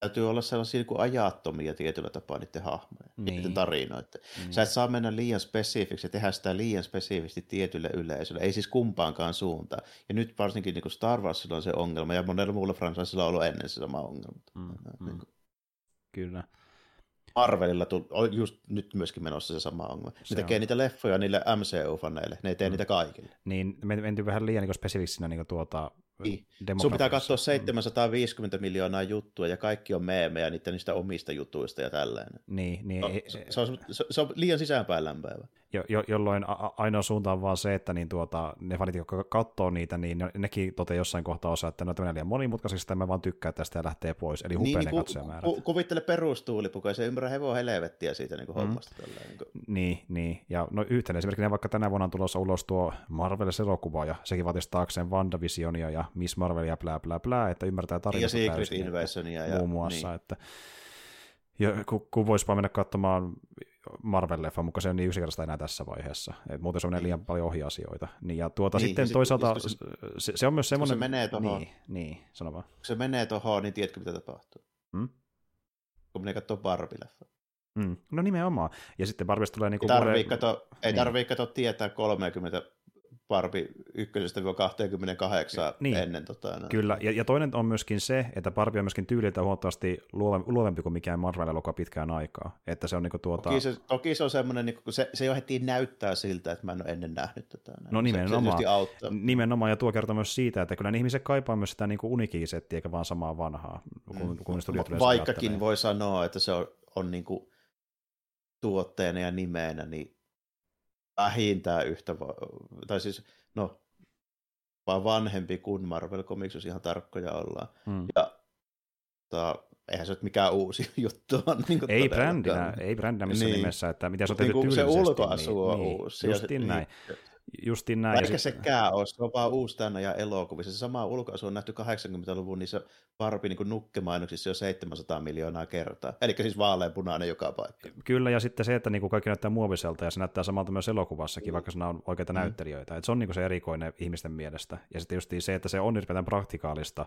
täytyy olla sellaisia niin kuin ajattomia tietyllä tapaa niiden hahmoja, niin. niiden tarinoiden. Niin. Sä et saa mennä liian spesifiksi ja tehdä sitä liian spesifisti tietylle yleisölle, ei siis kumpaankaan suuntaan. Ja nyt varsinkin niin kuin Star Warsilla on se ongelma, ja monella muulla franchisella on ollut ennen se sama ongelma. Mm, niin kuin. Kyllä. Marvelilla on just nyt myöskin menossa se sama ongelma. Se ne tekee on. niitä leffoja niille MCU-faneille, ne ei tee mm. niitä kaikille. Niin, mentiin vähän liian niin spesifiksi siinä niin tuota, niin. Sun pitää katsoa 750 mm. miljoonaa juttua ja kaikki on meemejä niitä niistä omista jutuista ja tällainen. Niin, niin. No, se, se, on, se, se on liian sisäänpäin lämpäävä. Jo, jo, jolloin a, ainoa suunta on vaan se, että niin tuota, ne fanit, jotka katsoo niitä, niin ne, nekin toteaa jossain kohtaa osaa, että no tämä liian monimutkaisesti, että mä vaan tykkään tästä ja lähtee pois. Eli niin, ne niin, katsojamäärät. Ku, ku, kuvittele perustuulipuko, ja se ymmärrä hevoa helvettiä siitä niin kuin mm. hommasta. Tällä, niin, kuin. niin, niin, ja no yhtenä esimerkkinä vaikka tänä vuonna on tulossa ulos tuo Marvel-elokuva, ja sekin vaatisi taakseen WandaVisionia ja Miss Marvelia plää plää plää, että ymmärtää tarinasta Ja Secret Invasionia. Ja, muun muassa, niin. että ja kun, kun voisi mennä katsomaan Marvel-leffa, mutta se on niin yksinkertaista enää tässä vaiheessa. Et muuten se on niin. liian paljon ohjasioita. Niin, ja tuota niin, sitten toisaalta se, se, se, on myös semmoinen... se menee tuohon, niin, niin, sano vaan. Kun se menee tuohon, niin tiedätkö mitä tapahtuu? Hmm? Kun menee katsoa Barbie-leffa. Mm. No nimenomaan. Ja sitten Barbista tulee... Niin ei tarvii, kato, ei niin. kato tietää 30 Barbie ykkösestä 28 niin, ennen. Tota, no. Kyllä, ja, ja toinen on myöskin se, että Barbie on myöskin tyyliltä huomattavasti luovempi kuin mikään Marvel-elokuva pitkään aikaa. Että se on niinku tuota... toki, se, toki se on semmoinen, niin se, se jo heti näyttää siltä, että mä en ole ennen nähnyt tätä. Tota, no nimenomaan, se, se nimenomaan, ja tuo kertoo myös siitä, että kyllä ne ihmiset kaipaa myös sitä niin unikiisettiä, eikä vaan samaa vanhaa. Kun, mm. kun Va- Vaikkakin voi sanoa, että se on, on niin kuin tuotteena ja nimenä, niin vähintään yhtä, tai siis no, vaan vanhempi kuin Marvel Comics, jos ihan tarkkoja ollaan. Hmm. Ja ta, eihän se ole mikään uusi juttu on. Niin ei brändinä, ei brändinä missään niin. nimessä, että mitä se on tehty niin Se ulkoasu niin, on niin, uusi. Justiin niin, näin. Justiin näin. Eikä sekään ole, se on vaan uusi tänne ja elokuvissa. Se sama ulkoasu on nähty 80-luvun niissä Barbie niin nukkemainoksissa jo 700 miljoonaa kertaa. Eli siis vaaleanpunainen joka paikka. Kyllä, ja sitten se, että niin kuin kaikki näyttää muoviselta, ja se näyttää samalta myös elokuvassakin, mm. vaikka se on oikeita mm. näyttelijöitä. Et se on niin kuin se erikoinen ihmisten mielestä. Ja sitten just se, että se on ylipäätään praktikaalista,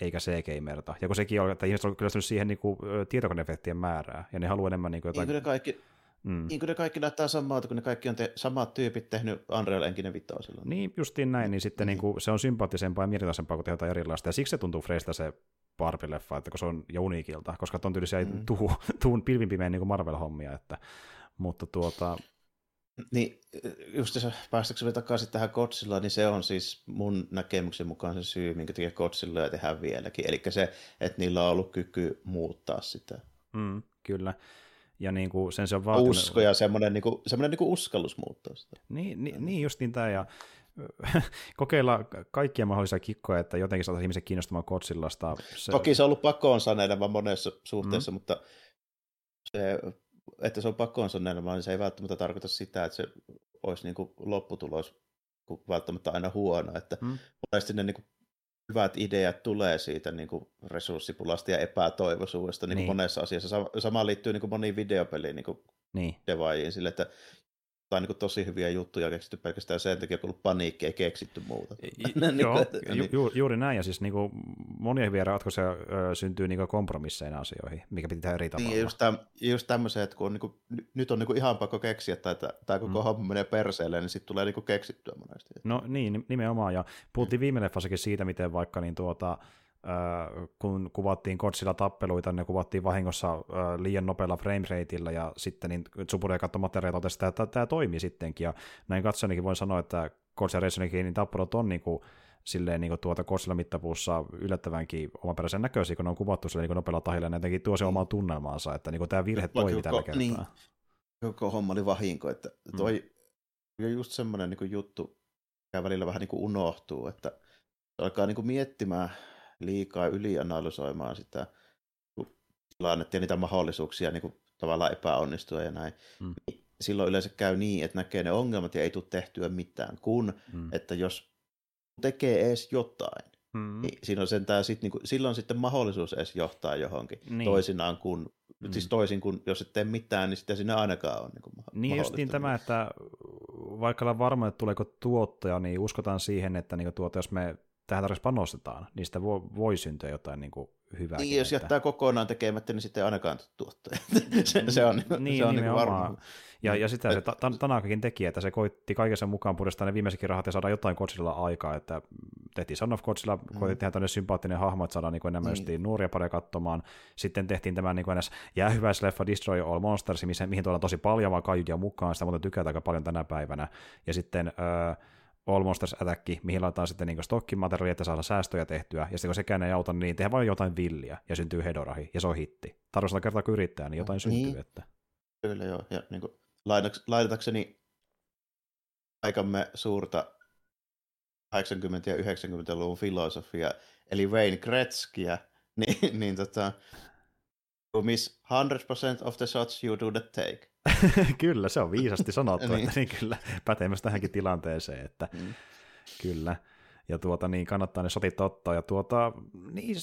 eikä CG-merta. Ja kun sekin on, että ihmiset on kyllä siihen niin kuin, tietokoneefektien määrää, ja ne haluaa enemmän niin kuin jotain... Niin, kaikki, Mm. Niin kuin ne kaikki näyttää samalta, kun ne kaikki on te- samat tyypit tehnyt Unreal Engine vitosilla. Niin, justiin näin, niin sitten mm. niin kuin, se on sympaattisempaa ja mielenkiintoisempaa kuin tehdä erilaista. Ja siksi se tuntuu freistä se Barbie-leffa, että kun se on jo uniikilta, koska on tyylisiä mm. tuu, tuun pilvinpimeen niin kuin Marvel-hommia. Että, mutta tuota... Niin, just jos päästäksemme takaisin tähän Godzillaan, niin se on siis mun näkemyksen mukaan se syy, minkä takia Godzilla tehdään vieläkin. Eli se, että niillä on ollut kyky muuttaa sitä. Mm, kyllä. Ja niin kuin sen se on vaatinut... Usko ja semmoinen, niin kuin, semmoinen niin kuin uskallus muuttaa sitä. Niin, niin, niin justiin tämä, ja kokeilla kaikkia mahdollisia kikkoja, että jotenkin saataisiin ihmiset kiinnostumaan Godzillasta. Se... Toki se on ollut pakoon sanelema monessa suhteessa, mm. mutta se, että se on pakoon sanelema, niin se ei välttämättä tarkoita sitä, että se olisi niin kuin lopputulos välttämättä aina huono. Että mm. monesti ne niin kuin hyvät ideat tulee siitä niin kuin resurssipulasta ja epätoivoisuudesta niin kuin niin. monessa asiassa. Sama liittyy niin kuin moniin videopeliin niin kuin niin. devaajiin sille, että tai niin tosi hyviä juttuja keksitty pelkästään sen takia, kun ollut paniikki, ei keksitty muuta. niin Joo, ju, ju, juuri näin, ja siis niin kuin, monia hyviä ratkaisuja ö, syntyy niin kompromisseina asioihin, mikä pitää eri tavalla. Niin, just, täm, just tämmöisiä, että kun on, niin kuin, nyt on niin ihan pakko keksiä, tai tämä koko mm. homma menee perseelle, niin sitten tulee niin keksittyä monesti. No niin, nimenomaan, ja puhuttiin mm. viime leffassakin siitä, miten vaikka niin tuota, kun kuvattiin Godzilla tappeluita, ne kuvattiin vahingossa liian nopealla framerateillä, ja sitten niin Tsubure katsoi materiaalia totesi, että tämä toimii sittenkin, ja näin katsonikin voin sanoa, että Godzilla Racing niin tappelut on niin kuin, silleen niin kuin tuota Godzilla mittapuussa yllättävänkin omaperäisen näköisiä, kun ne on kuvattu sille niin nopealla tahilla, ja ne jotenkin tuo se omaa tunnelmaansa, että niin kuin tämä virhe toimi tällä kertaa. Niin, koko homma oli vahinko, että toi mm. on just semmoinen niin juttu, mikä välillä vähän niin kuin unohtuu, että alkaa niin kuin miettimään liikaa ylianalysoimaan sitä tilannetta ja niitä mahdollisuuksia niin kuin tavallaan epäonnistua ja näin. Mm. Silloin yleensä käy niin, että näkee ne ongelmat ja ei tule tehtyä mitään, kun mm. että jos tekee edes jotain, mm. niin siinä on sentään sit, niin kuin, silloin sitten mahdollisuus edes johtaa johonkin niin. toisinaan kuin Mm. Siis toisin kuin jos et tee mitään, niin sitten siinä ainakaan on niin Niin justiin tämä, että vaikka ollaan varma, että tuleeko tuottaja, niin uskotaan siihen, että niin tuota, jos me tähän tarvitsisi panostetaan, niin sitä voi, voi syntyä jotain niin kuin hyvää. Niin, jos jättää kokonaan tekemättä, niin sitten ei ainakaan tuottaja. se, se on, niin, se on niin varma. Ja, ja sitä se Tanakakin teki, että se koitti kaikessa mukaan puolestaan ne viimeisetkin rahat ja saada jotain Godzilla aikaa, että tehtiin Son of Godzilla, mm. koitettiin tehdä tämmöinen sympaattinen hahmo, että saadaan niin enemmän niin. nuoria pareja katsomaan. Sitten tehtiin tämä niin ns. jäähyväisleffa Destroy All Monsters, mihin tuodaan tosi paljon vaan kaijuja mukaan, sitä muuten tykätään aika paljon tänä päivänä. Ja sitten äh, All Monsters Attack, mihin laitetaan sitten niin stokkimateriaalia, että saada säästöjä tehtyä, ja sitten kun sekään ei auta, niin tehdään vain jotain villiä, ja syntyy hedorahi, ja se on hitti. Tarvitsee kertaa kun yrittää, niin jotain niin. syntyy. Että... Kyllä joo, ja niin kuin, lainatakseni aikamme suurta 80- ja 90-luvun filosofia, eli Wayne Gretzkyä, niin, niin tota, miss 100% of the shots you do not take. kyllä, se on viisasti sanottu, niin. että niin kyllä pätee myös tähänkin tilanteeseen, että mm. kyllä. Ja tuota, niin kannattaa ne sotit ottaa. Ja tuota, niin,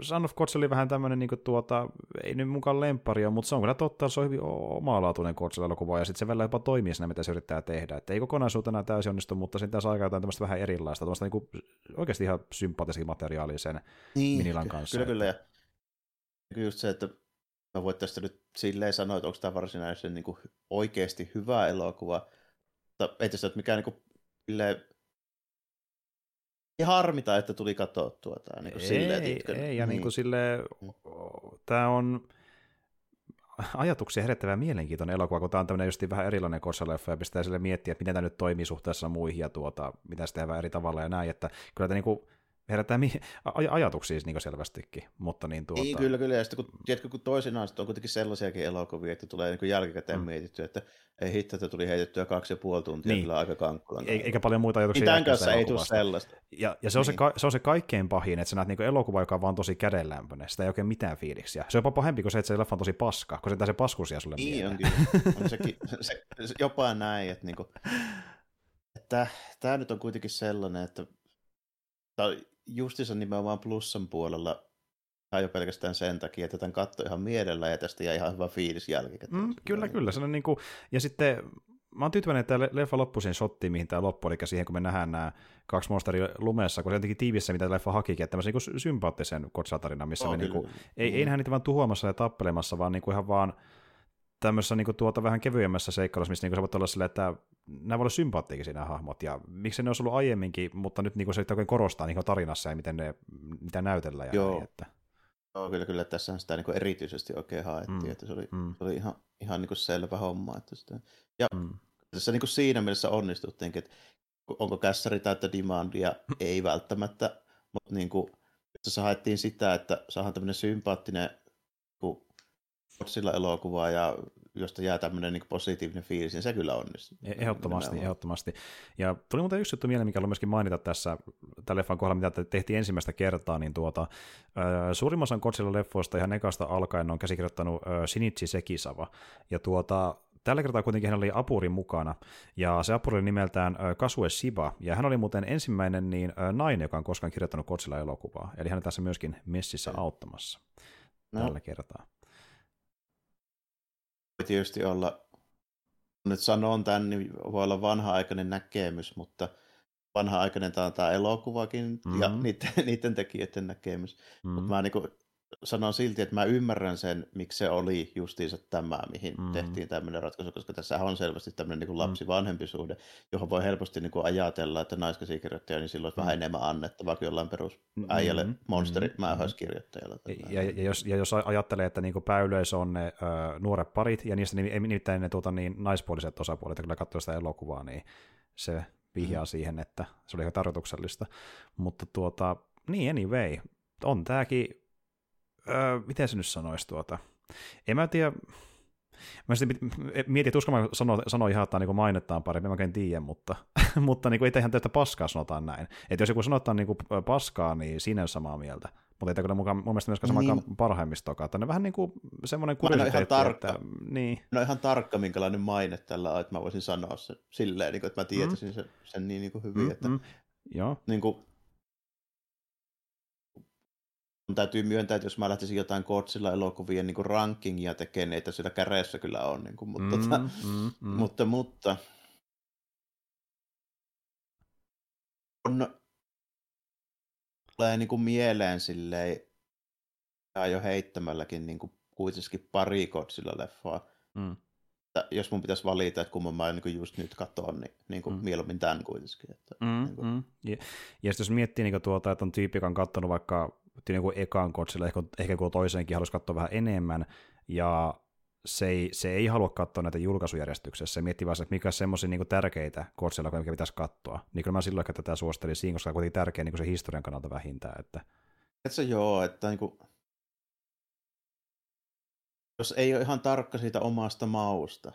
Son of Gods oli vähän tämmöinen, niin kuin tuota, ei nyt mukaan lemparia, mutta se on kyllä totta, se on hyvin omalaatuinen Godzilla-elokuva, ja sitten se välillä jopa toimii siinä, mitä se yrittää tehdä. Että ei kokonaisuutena täysin onnistu, mutta sitten tässä aikaa jotain tämmöistä vähän erilaista, tämmöistä niin kuin, oikeasti ihan sympaattisesti materiaalia sen niin, Minilan kanssa. Kyllä, kyllä, ja just se, että mä voin tästä nyt silleen sanoa, että onko tämä varsinaisesti niin kuin oikeasti hyvä elokuva, mutta ei tästä ole mikään niin kuin, silleen, ei harmita, että tuli katsottua tämä. Niin ei, silleen, ei, ei, niin. ja niin kuin silleen, mm. tämä on ajatuksia herättävä mielenkiintoinen elokuva, kun tämä on tämmöinen just vähän erilainen korsaleffa ja pistää sille miettiä, että miten tämä nyt toimii suhteessa muihin ja tuota, mitä se tehdään eri tavalla ja näin, että kyllä tämä niin kuin, herättää mi- aj- ajatuksia niin selvästikin. Mutta niin, tuota... niin, kyllä, kyllä. Ja sitten kun, tiedätkö, kun toisinaan on kuitenkin sellaisiakin elokuvia, että tulee niin jälkikäteen mm. mietitty, että ei hitto, että tuli heitettyä kaksi ja puoli tuntia niin. kyllä aika kankkulan. Ei, eikä paljon muita ajatuksia. Niin tämän kanssa ei tule sellaista. Ja, ja se, on niin. se, ka- se on se kaikkein pahin, että sä näet niin elokuva, joka on vaan tosi kädenlämpöinen. Sitä ei oikein mitään fiiliksiä. Se on jopa pahempi kuin se, että se leffa on tosi paska, kun se se paskusia sulle Niin on kyllä. On sekin, se, se, jopa näin, että, niinku, että tämä nyt on kuitenkin sellainen, että tai justissa nimenomaan plussan puolella tai jo pelkästään sen takia, että tämän katto ihan mielellä ja tästä jäi ihan hyvä fiilis jälkikäteen. Mm, kyllä, kyllä. Se on niin kuin, ja sitten mä oon tyytyväinen, että leffa loppui siihen shottiin, mihin tämä loppui, eli siihen, kun me nähdään nämä kaksi monsteria lumessa, kun se jotenkin tiivissä, mitä leffa hakikin, että tämmöisen niin sympaattisen kotsatarina, missä oh, me niin kuin, ei, mm. ei nähdä niitä vaan tuhoamassa ja tappelemassa, vaan niin kuin ihan vaan tämmöisessä niin kuin, tuota vähän kevyemmässä seikkailussa, missä niin kuin, sä voit olla silleen, että nämä voi olla sympaattikin nämä hahmot, ja miksi ne olisi ollut aiemminkin, mutta nyt niin kuin, se oikein korostaa niin kuin, tarinassa ja miten ne, mitä näytellään. Ja Joo. Näin, että... Joo, kyllä, kyllä tässä sitä niin kuin erityisesti oikein haettiin, mm. että se oli, mm. se oli ihan, ihan niin kuin selvä homma. Että sitä... Ja mm. tässä niin kuin siinä mielessä onnistuttiinkin, että onko kässäri täyttä demandia, ei välttämättä, mutta niin kuin, tässä haettiin sitä, että saadaan tämmöinen sympaattinen sillä elokuvaa ja josta jää tämmöinen niin positiivinen fiilis, niin se kyllä onnistuu. E- ehdottomasti, ehdottomasti. Ja tuli muuten yksi juttu mieleen, mikä oli myöskin mainita tässä tällä leffan kohdalla, mitä tehtiin ensimmäistä kertaa, niin tuota, suurimman osan Godzilla-leffoista ihan ekasta alkaen on käsikirjoittanut Shinichi Sekisava, ja tuota, Tällä kertaa kuitenkin hän oli apuri mukana, ja se apuri oli nimeltään Kasue Shiba, ja hän oli muuten ensimmäinen niin nainen, joka on koskaan kirjoittanut Godzilla-elokuvaa, eli hän on tässä myöskin messissä auttamassa no. tällä kertaa tietysti olla, nyt sanon tämän, niin voi olla vanha-aikainen näkemys, mutta vanha-aikainen tämä on tämä elokuvakin mm-hmm. ja niiden, niiden tekijöiden näkemys. Mm-hmm. Mutta mä niin kuin, sanon silti, että mä ymmärrän sen, miksi se oli justiinsa tämä, mihin Mm. tehtiin tämmöinen ratkaisu, koska tässä on selvästi tämmöinen niin Mm. lapsi-vanhempi suhde, johon voi helposti niin kuin ajatella, että naiskäsikirjoittaja, niin silloin olisi Mm. vähän enemmän annettavaa kuin jollain perusäijälle Mm, monsterit mm, määräyskirjoittajalla. Ja, ja, jos, ja jos ajattelee, että niin pääyleisö on ne ö, nuoret parit, ja niistä nimi- nimittäin ne tuota, niin, naispuoliset osapuolet, ja kyllä katsoo sitä elokuvaa, niin se vihjaa mm. siihen, että se oli ihan tarkoituksellista. Mutta tuota, niin anyway, on tääkin, öö, miten se nyt sanoisi tuota, en mä tiedä, Mä sitten mietin, että uskallan sanoa, sanoa ihan, että niin mainettaan paremmin, mä oikein tiedä, mutta, mutta niin kuin, ei ihan täyttä paskaa sanotaan näin. Että jos joku sanotaan niin kuin paskaa, niin siinä on samaa mieltä. Mutta ei kyllä mukaan, mun mielestä myöskään samaan niin. parhaimmistokaan. Että ne vähän niin kuin semmoinen kuriositeetti. ihan tarkka. Että, niin. No ihan tarkka, minkälainen maine tällä on, että mä voisin sanoa sen silleen, niin kuin, että mä tietäisin mm. sen, sen niin, niin kuin hyvin. Mm, että, mm. Joo. Niin kuin, mun täytyy myöntää, että jos mä lähtisin jotain Godzilla elokuvien niin rankingia tekemään, että sillä käreessä kyllä on, niin kuin, mutta, mm, tota, mm, mm. mutta, mutta on tulee niin kuin mieleen silleen, ja jo heittämälläkin niin kuin kuitenkin pari Godzilla-leffaa. Mm. Että jos mun pitäisi valita, että kumman mä niin just nyt katson, niin, niin kuin mm. mieluummin tämän kuitenkin. Että, mm, niin kuin. mm. Ja, ja sitten jos miettii niin tuota, että on tyyppi, joka on katsonut vaikka niin kuin ekan Godzilla, ehkä, ehkä kun toiseenkin haluaisi katsoa vähän enemmän, ja se ei, se ei halua katsoa näitä julkaisujärjestyksessä, se miettii vaan, että mikä on semmoisia niin tärkeitä Godzilla, mikä pitäisi katsoa. Niin kyllä mä silloin ehkä tätä suosittelin siinä, koska on kuitenkin tärkeä niin se historian kannalta vähintään. Että... Et se joo, että niin kuin, jos ei ole ihan tarkka siitä omasta mausta,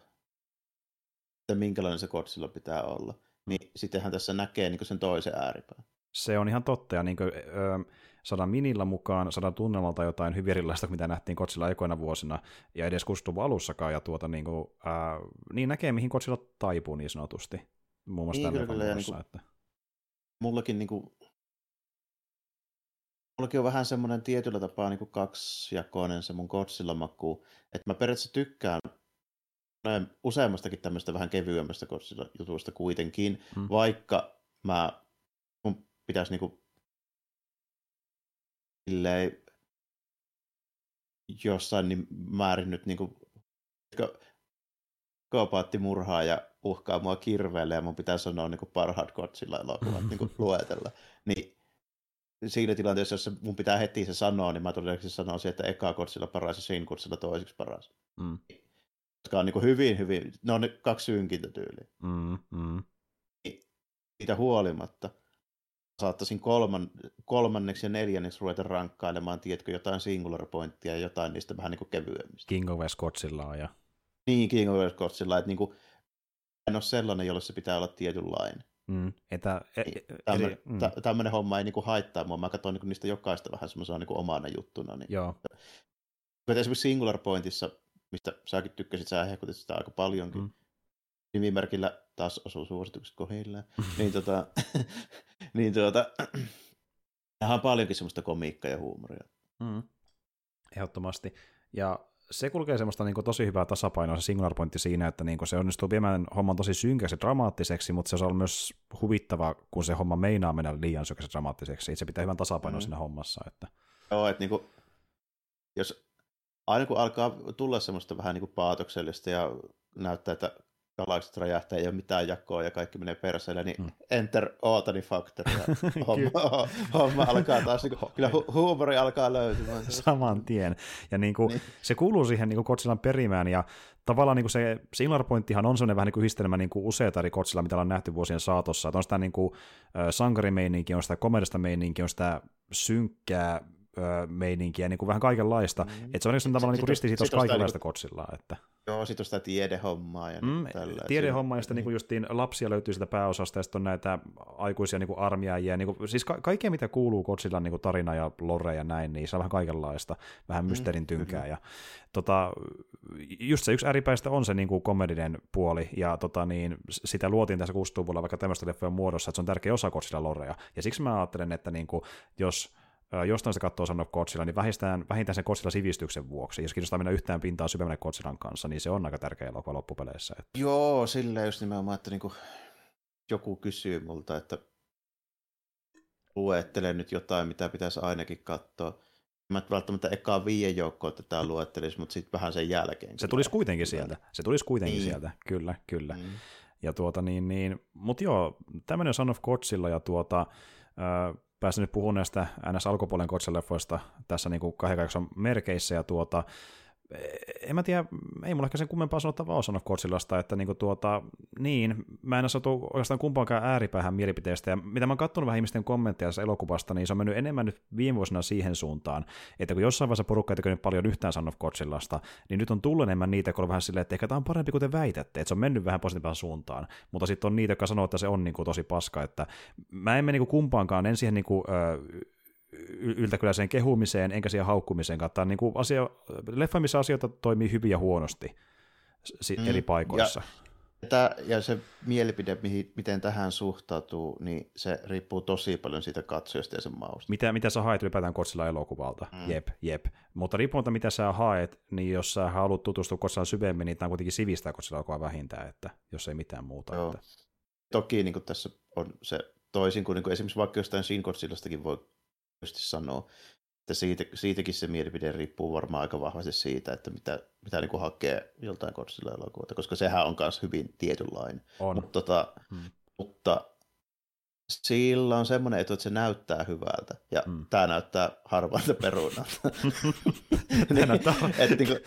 että minkälainen se Godzilla pitää olla, niin sittenhän tässä näkee niin sen toisen ääripään. Se on ihan totta, ja niin kuin, öö, saadaan minillä mukaan, saadaan tunnelmalta jotain hyvin erilaista, mitä nähtiin Kotsilla aikoina vuosina, ja edes 60 alussakaan, ja tuota, niin, kuin, ää, niin näkee, mihin Kotsilla taipuu niin sanotusti, muun muassa niin, kyllä, niin kuin, että... Mullakin, niin kuin, mullakin on vähän semmoinen tietyllä tapaa niin kuin kaksijakoinen se mun Godzilla maku, että mä periaatteessa tykkään useammastakin tämmöistä vähän kevyemmästä Godzilla-jutusta kuitenkin, hmm. vaikka mä, mun pitäisi niinku silleen jossain niin määrin nyt niin kuin, psykopaatti murhaa ja uhkaa mua kirveelle ja mun pitää sanoa niin kuin parhaat Godzilla elokuvat niin luetella. Niin siinä tilanteessa, jos mun pitää heti se sanoa, niin mä todennäköisesti sanoisin, että eka Godzilla paras ja Shin Godzilla toiseksi paras. Mm. Koska on niin kuin hyvin, hyvin, ne on kaksi synkintä tyyliä. Mm, mm. Siitä huolimatta saattaisin kolman, kolmanneksi ja neljänneksi ruveta rankkailemaan, tiedätkö, jotain singular pointtia ja jotain niistä vähän niin kuin kevyemmistä. King of Scotsilla ja... Niin, King of Scotsilla, että niin kuin, en ole sellainen, jolle se pitää olla tietynlainen. Mm, että, e, tämmöinen, eri, mm. tämmöinen homma ei niin kuin haittaa mua, mä katson niin niistä jokaista vähän semmoisena niin omana juttuna. Niin. Joo. Mutta esimerkiksi Singular Pointissa, mistä säkin tykkäsit, sä hehkutit sitä aika paljonkin, mm. nimimerkillä taas osuu suositukset kohdilleen, niin, tota, niin tuota, on paljonkin semmoista komiikkaa ja huumoria. Mm. Ehdottomasti. Ja se kulkee semmoista niin kuin, tosi hyvää tasapainoa se singular pointti siinä, että niin kuin, se onnistuu viemään homman tosi synkäksi dramaattiseksi, mutta se on myös huvittava, kun se homma meinaa mennä liian synkäksi dramaattiseksi. Se pitää hyvän tasapainon mm. siinä hommassa. Että... Joo, että niin kuin, jos aina kun alkaa tulla semmoista vähän niin kuin paatoksellista ja näyttää, että galaksit räjähtää, ei ole mitään jakoa ja kaikki menee perseelle, niin mm. enter Ootani Factory ja homma, homma alkaa taas, niin kuin, kyllä hu- huumori alkaa löytymään. Saman tien. Ja niin kuin, niin. se kuuluu siihen niin Kotsilan perimään ja tavallaan niin kuin se Singular Pointtihan on sellainen vähän niin kuin yhdistelmä niin kuin useita eri Kotsilla, mitä ollaan nähty vuosien saatossa. Että on sitä niin kuin, sankarimeininkiä, on sitä komedista meininkiä, on sitä synkkää meininkiä, niin kuin vähän kaikenlaista. Mm. Että se on niin tavallaan niin ristisiitos kaikenlaista niinku, kotsilla. Että... Joo, sitten on sitä tiedehommaa ja mm, Tiedehommaa ja sitten niin justiin lapsia löytyy sitä pääosasta ja sitten on näitä aikuisia niin armiaajia. Niin kuin, siis ka- kaikkea mitä kuuluu kotsilla niin tarina ja lore ja näin, niin se on vähän kaikenlaista, vähän mysteerin mm, tynkää. Mm, ja, tota, just se yksi ääripäistä on se niin kuin komedinen puoli, ja tota, niin, sitä luotiin tässä 60-luvulla vaikka tämmöistä leffojen muodossa, että se on tärkeä osa kotsilla lorea. Ja siksi mä ajattelen, että niin kuin, jos jostain se katsoo sanoa Godzilla, niin vähintään, vähintään sen Godzilla sivistyksen vuoksi. Jos kiinnostaa mennä yhtään pintaan syvemmälle Godzillan kanssa, niin se on aika tärkeä elokuva loppupeleissä. Että... Joo, sillä just nimenomaan, että niinku joku kysyy multa, että luettele nyt jotain, mitä pitäisi ainakin katsoa. mä et välttämättä ekaa viien joukkoa tätä luettelisi, mutta sitten vähän sen jälkeen. Se tulisi kuitenkin sieltä. Se tulisi kuitenkin Niin. sieltä, kyllä, kyllä. Mm. Ja tuota niin, niin mutta joo, tämmöinen Son of Godzilla ja tuota, äh, pääsin nyt puhumaan näistä NS alkupuolen Godzilla-leffoista tässä niin kahden merkeissä ja tuota, en mä tiedä, ei mulla ehkä sen kummempaa sanottavaa ole Son of Godzillasta, että niinku tuota, niin, mä en ole saatu oikeastaan kumpaankaan ääripäähän mielipiteestä, ja mitä mä oon katsonut vähän ihmisten kommentteja tässä elokuvasta, niin se on mennyt enemmän nyt viime vuosina siihen suuntaan, että kun jossain vaiheessa porukka ei tykännyt paljon yhtään Son of Godzillasta, niin nyt on tullut enemmän niitä, jotka on vähän silleen, että ehkä tämä on parempi kuin te väitätte, että se on mennyt vähän positiivisempaan suuntaan, mutta sitten on niitä, jotka sanoo, että se on niinku tosi paska, että mä en mene niinku kumpaankaan, en siihen ö, y- yltäkyläiseen kehumiseen, enkä siihen haukkumiseen, kattaa niin asia, leffa, missä asioita toimii hyvin ja huonosti si- Mm, eri paikoissa. Ja, tää, ja se mielipide, mihin, miten tähän suhtautuu, niin se riippuu tosi paljon siitä katsojasta ja sen mausta. Mitä, mitä sä haet ylipäätään Godzilla elokuvalta, mm. jep, jep. Mutta riippumatta mitä sä haet, niin jos sä haluat tutustua Godzillaan syvemmin, niin tämä on kuitenkin sivistää Godzilla elokuvaa vähintään, että jos ei mitään muuta. Joo. Että. Toki niin kuin tässä on se toisin kuin, niin kuin esimerkiksi vaikka jostain Shin Godzillastakin voi tietysti sanoa, että siitä, siitäkin se mielipide riippuu varmaan aika vahvasti siitä, että mitä, mitä niin kuin hakee joltain Godzilla-elokuvalta, koska sehän on myös hyvin tietynlainen. On. Mutta, tota, Hmm. mutta sillä on semmoinen etu, että se näyttää hyvältä, ja mm. tämä näyttää harvalta perunalta. Tää näyttää- et, niin kuin,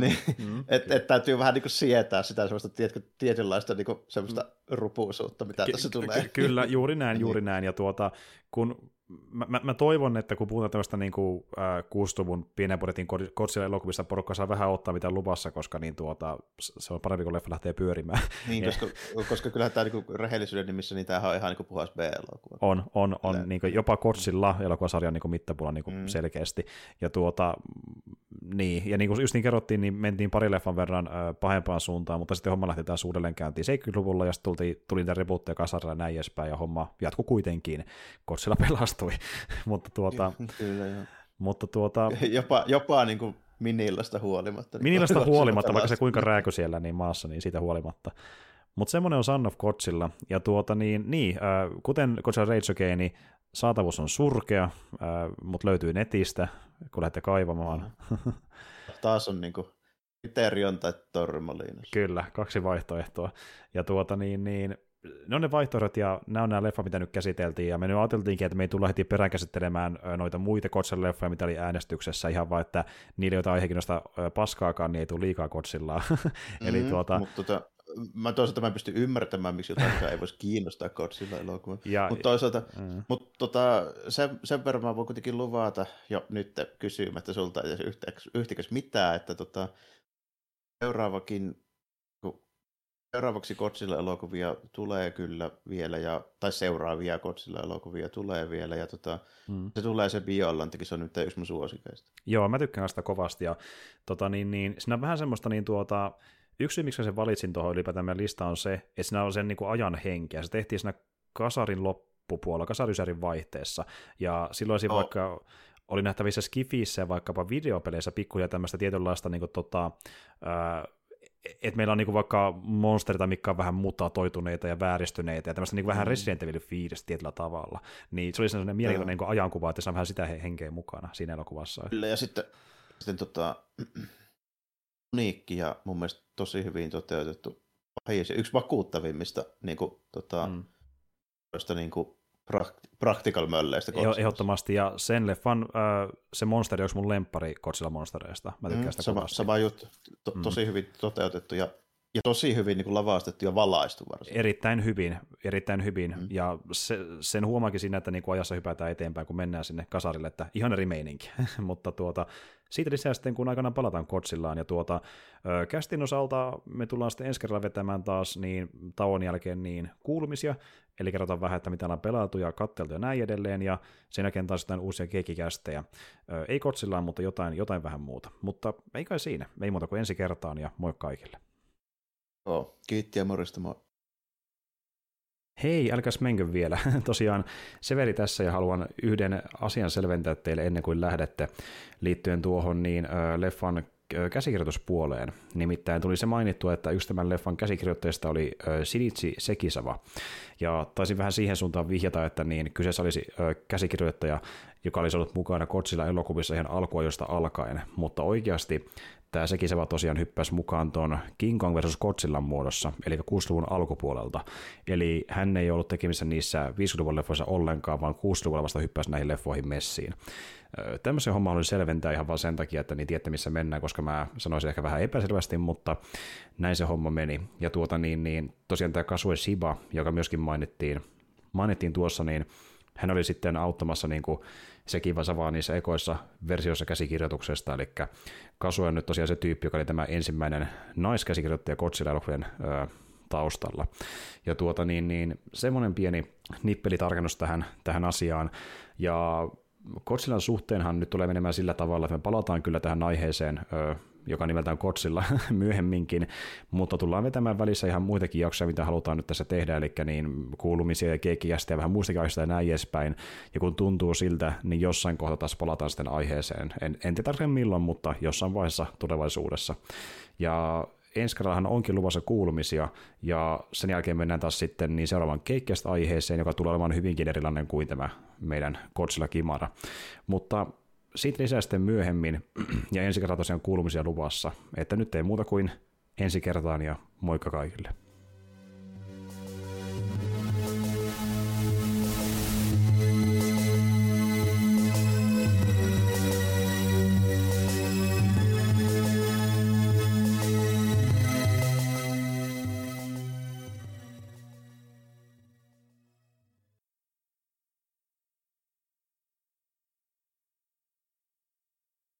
niin, Mm. et, et täytyy vähän niin kuin sietää sitä semmoista tiedätkö, tietynlaista niin kuin, semmoista rupuisuutta, mitä tässä Ky- tulee. ky- Kyllä, juuri näin, Niin. juuri näin. Ja tuota, kun mä, mä, mä toivon, että kun puhutaan tämmöistä niin kuin, äh, 60-luvun pienen budjetin Godzilla-elokuvista, porukka saa vähän ottaa mitä luvassa, koska niin tuota, se on parempi, kun leffa lähtee pyörimään. Niin, koska, koska kyllähän tämä niin rehellisyyden nimissä, niin tämähän on ihan niin kuin puhas B-elokuva. On, on, on niin kuin jopa Godzilla elokuvasarjan niin mittapulla niin Mm. selkeästi. Ja tuota, mm, niin, ja niin kuin just niin kerrottiin, niin mentiin pari leffan verran äh, pahempaan suuntaan, mutta sitten homma lähti taas uudelleen käyntiin 70-luvulla, ja sitten tuli, tuli niitä rebootteja kasarilla ja näin edespäin, ja homma jatkui kuitenkin. Godzilla pelastui, mutta tuota, Kyllä, joo. mutta tuota, Jopa, jopa niin kuin Minillasta huolimatta. niin Godzilla huolimatta, vaikka se kuinka rääkö siellä niin maassa, niin siitä huolimatta. Mutta semmoinen on Son of Godzilla, ja tuota niin, niin äh, kuten Godzilla Rage Again, niin saatavuus on surkea, äh, mutta löytyy netistä, kun lähdette kaivamaan. Taas on niin kuin Criterion tai Torremolinos. Kyllä, kaksi vaihtoehtoa. Ja tuota niin, niin ne on ne vaihtoehdot, ja nämä on nämä leffa, mitä nyt käsiteltiin, ja me nyt ajateltiinkin, että me ei tulla heti perään käsittelemään noita muita Godzilla-leffoja, mitä oli äänestyksessä, ihan vaan, että niille, joita aiheekin nosta ö, paskaakaan, niin ei tule liikaa Godzillaa. Eli Mm, tuota, Mutta tota, mä toisaalta mä en pysty ymmärtämään, miksi jotain ei voisi kiinnostaa Godzilla elokuva. ja, Mutta toisaalta, mm, mut tota, sen, sen verran mä voin kuitenkin luvata jo nyt kysymättä sulta edes yhtikäs mitään, että tota, seuraavakin, seuraavaksi Godzilla-elokuvia tulee kyllä vielä, ja, tai seuraavia Godzilla-elokuvia tulee vielä, ja tota, mm. se tulee se Biolantikin, se on nyt yksi mun suosikeista. Joo, mä tykkään sitä kovasti, ja tota, niin, niin, siinä on vähän semmoista, niin tuota, yksi syy, miksi sen valitsin tuohon ylipäätään meidän lista on se, että siinä on sen niin kuin ajan henkeä, se tehtiin siinä kasarin loppupuolella, kasarysärin vaihteessa, ja silloin siinä Joo. vaikka oli nähtävissä Skifissä ja vaikkapa videopeleissä pikkuhiljaa tämmöistä tietynlaista niin kuin, tota, ää, että meillä on niinku vaikka monsterita, mitkä on vähän mutatoituneita ja vääristyneitä ja tämmöistä niinku vähän Mm. Resident Evil fiilistä tietyllä tavalla. Niin se oli sellainen mielenkiintoinen niinku ajankuva, että se on vähän sitä he- henkeä mukana siinä elokuvassa. Kyllä, ja sitten, sitten tota, uniikki ja mun mielestä tosi hyvin toteutettu pahis, ja yksi vakuuttavimmista niin kuin, tota, mm. Mm. niin kuin, prakt- practical mölleistä. Eho- Ehdottomasti, ja sen leffan äh, se monsteri onko mun lemppari Godzilla-monstereista. Mä tykkään Mm, sitä sama, kovasti. sama juttu, to, Mm. tosi hyvin toteutettu ja, ja tosi hyvin niin kuin lavastettu ja valaistu varsin. Erittäin hyvin, erittäin hyvin. Mm. Ja se, sen huomaakin siinä, että niin kuin ajassa hypätään eteenpäin, kun mennään sinne kasarille, että ihan eri meininki. Mutta tuota, siitä lisää sitten, kun aikanaan palataan Godzillaan. Ja tuota, kästin osalta me tullaan sitten ensi kerralla vetämään taas niin tauon jälkeen niin kuulumisia, eli kerrotaan vähän, että mitä ollaan pelattu ja katteltu ja näin edelleen, ja sen jälkeen taas jotain uusia keikkikästejä. Ö, ei Godzillaan, mutta jotain, jotain vähän muuta. Mutta ei kai siinä, ei muuta kuin ensi kertaan, ja moi kaikille. Joo, kiitti ja morjesta moi. Hei, älkäs menkö vielä. Tosiaan Severi tässä ja haluan yhden asian selventää teille ennen kuin lähdette liittyen tuohon niin leffan käsikirjoituspuoleen. Nimittäin tuli se mainittu, että yksi tämän leffan käsikirjoittajista oli ö, Shinichi Sekisava. Ja taisin vähän siihen suuntaan vihjata, että niin kyseessä olisi käsikirjoittaja, joka olisi ollut mukana Godzilla elokuvissa ihan alkuajosta alkaen, mutta oikeasti tämä sekin se vaan tosiaan hyppäsi mukaan tuon King Kong versus Godzillan muodossa, eli 60-luvun alkupuolelta. Eli hän ei ollut tekemissä niissä 50-luvun leffoissa ollenkaan, vaan 60-luvulla vasta hyppäsi näihin leffoihin messiin. Tämmöisen homma oli selventää ihan vain sen takia, että niin tiedätte missä mennään, koska mä sanoisin ehkä vähän epäselvästi, mutta näin se homma meni. Ja tuota niin, niin tosiaan tämä Kasue Shiba, joka myöskin mainittiin, mainittiin tuossa, niin hän oli sitten auttamassa niin kuin sekin vaan niissä ekoissa versioissa käsikirjoituksesta, eli Kasue on nyt tosiaan se tyyppi, joka oli tämä ensimmäinen naiskäsikirjoittaja Godzilla-elokuvien taustalla. Ja tuota niin, niin semmoinen pieni nippelitarkennus tähän, tähän asiaan, ja Godzillan suhteenhan nyt tulee menemään sillä tavalla, että me palataan kyllä tähän aiheeseen, joka nimeltään Godzilla myöhemminkin, mutta tullaan vetämään välissä ihan muitakin jaksoja, mitä halutaan nyt tässä tehdä, eli niin kuulumisia ja keikkiästä ja vähän muistakin aiheista ja näin edespäin. Ja kun tuntuu siltä, niin jossain kohtaa taas palataan sitten aiheeseen. En, en tiedä milloin, mutta jossain vaiheessa tulevaisuudessa. Ja ensi kerrallahan onkin luvassa kuulumisia, ja sen jälkeen mennään taas sitten niin seuraavan keikkeestä aiheeseen, joka tulee olemaan hyvinkin erilainen kuin tämä meidän Godzilla Kimara. Mutta siitä lisää sitten myöhemmin, ja ensi kerralla tosiaan kuulumisia luvassa, että nyt ei muuta kuin ensi kertaan ja moikka kaikille.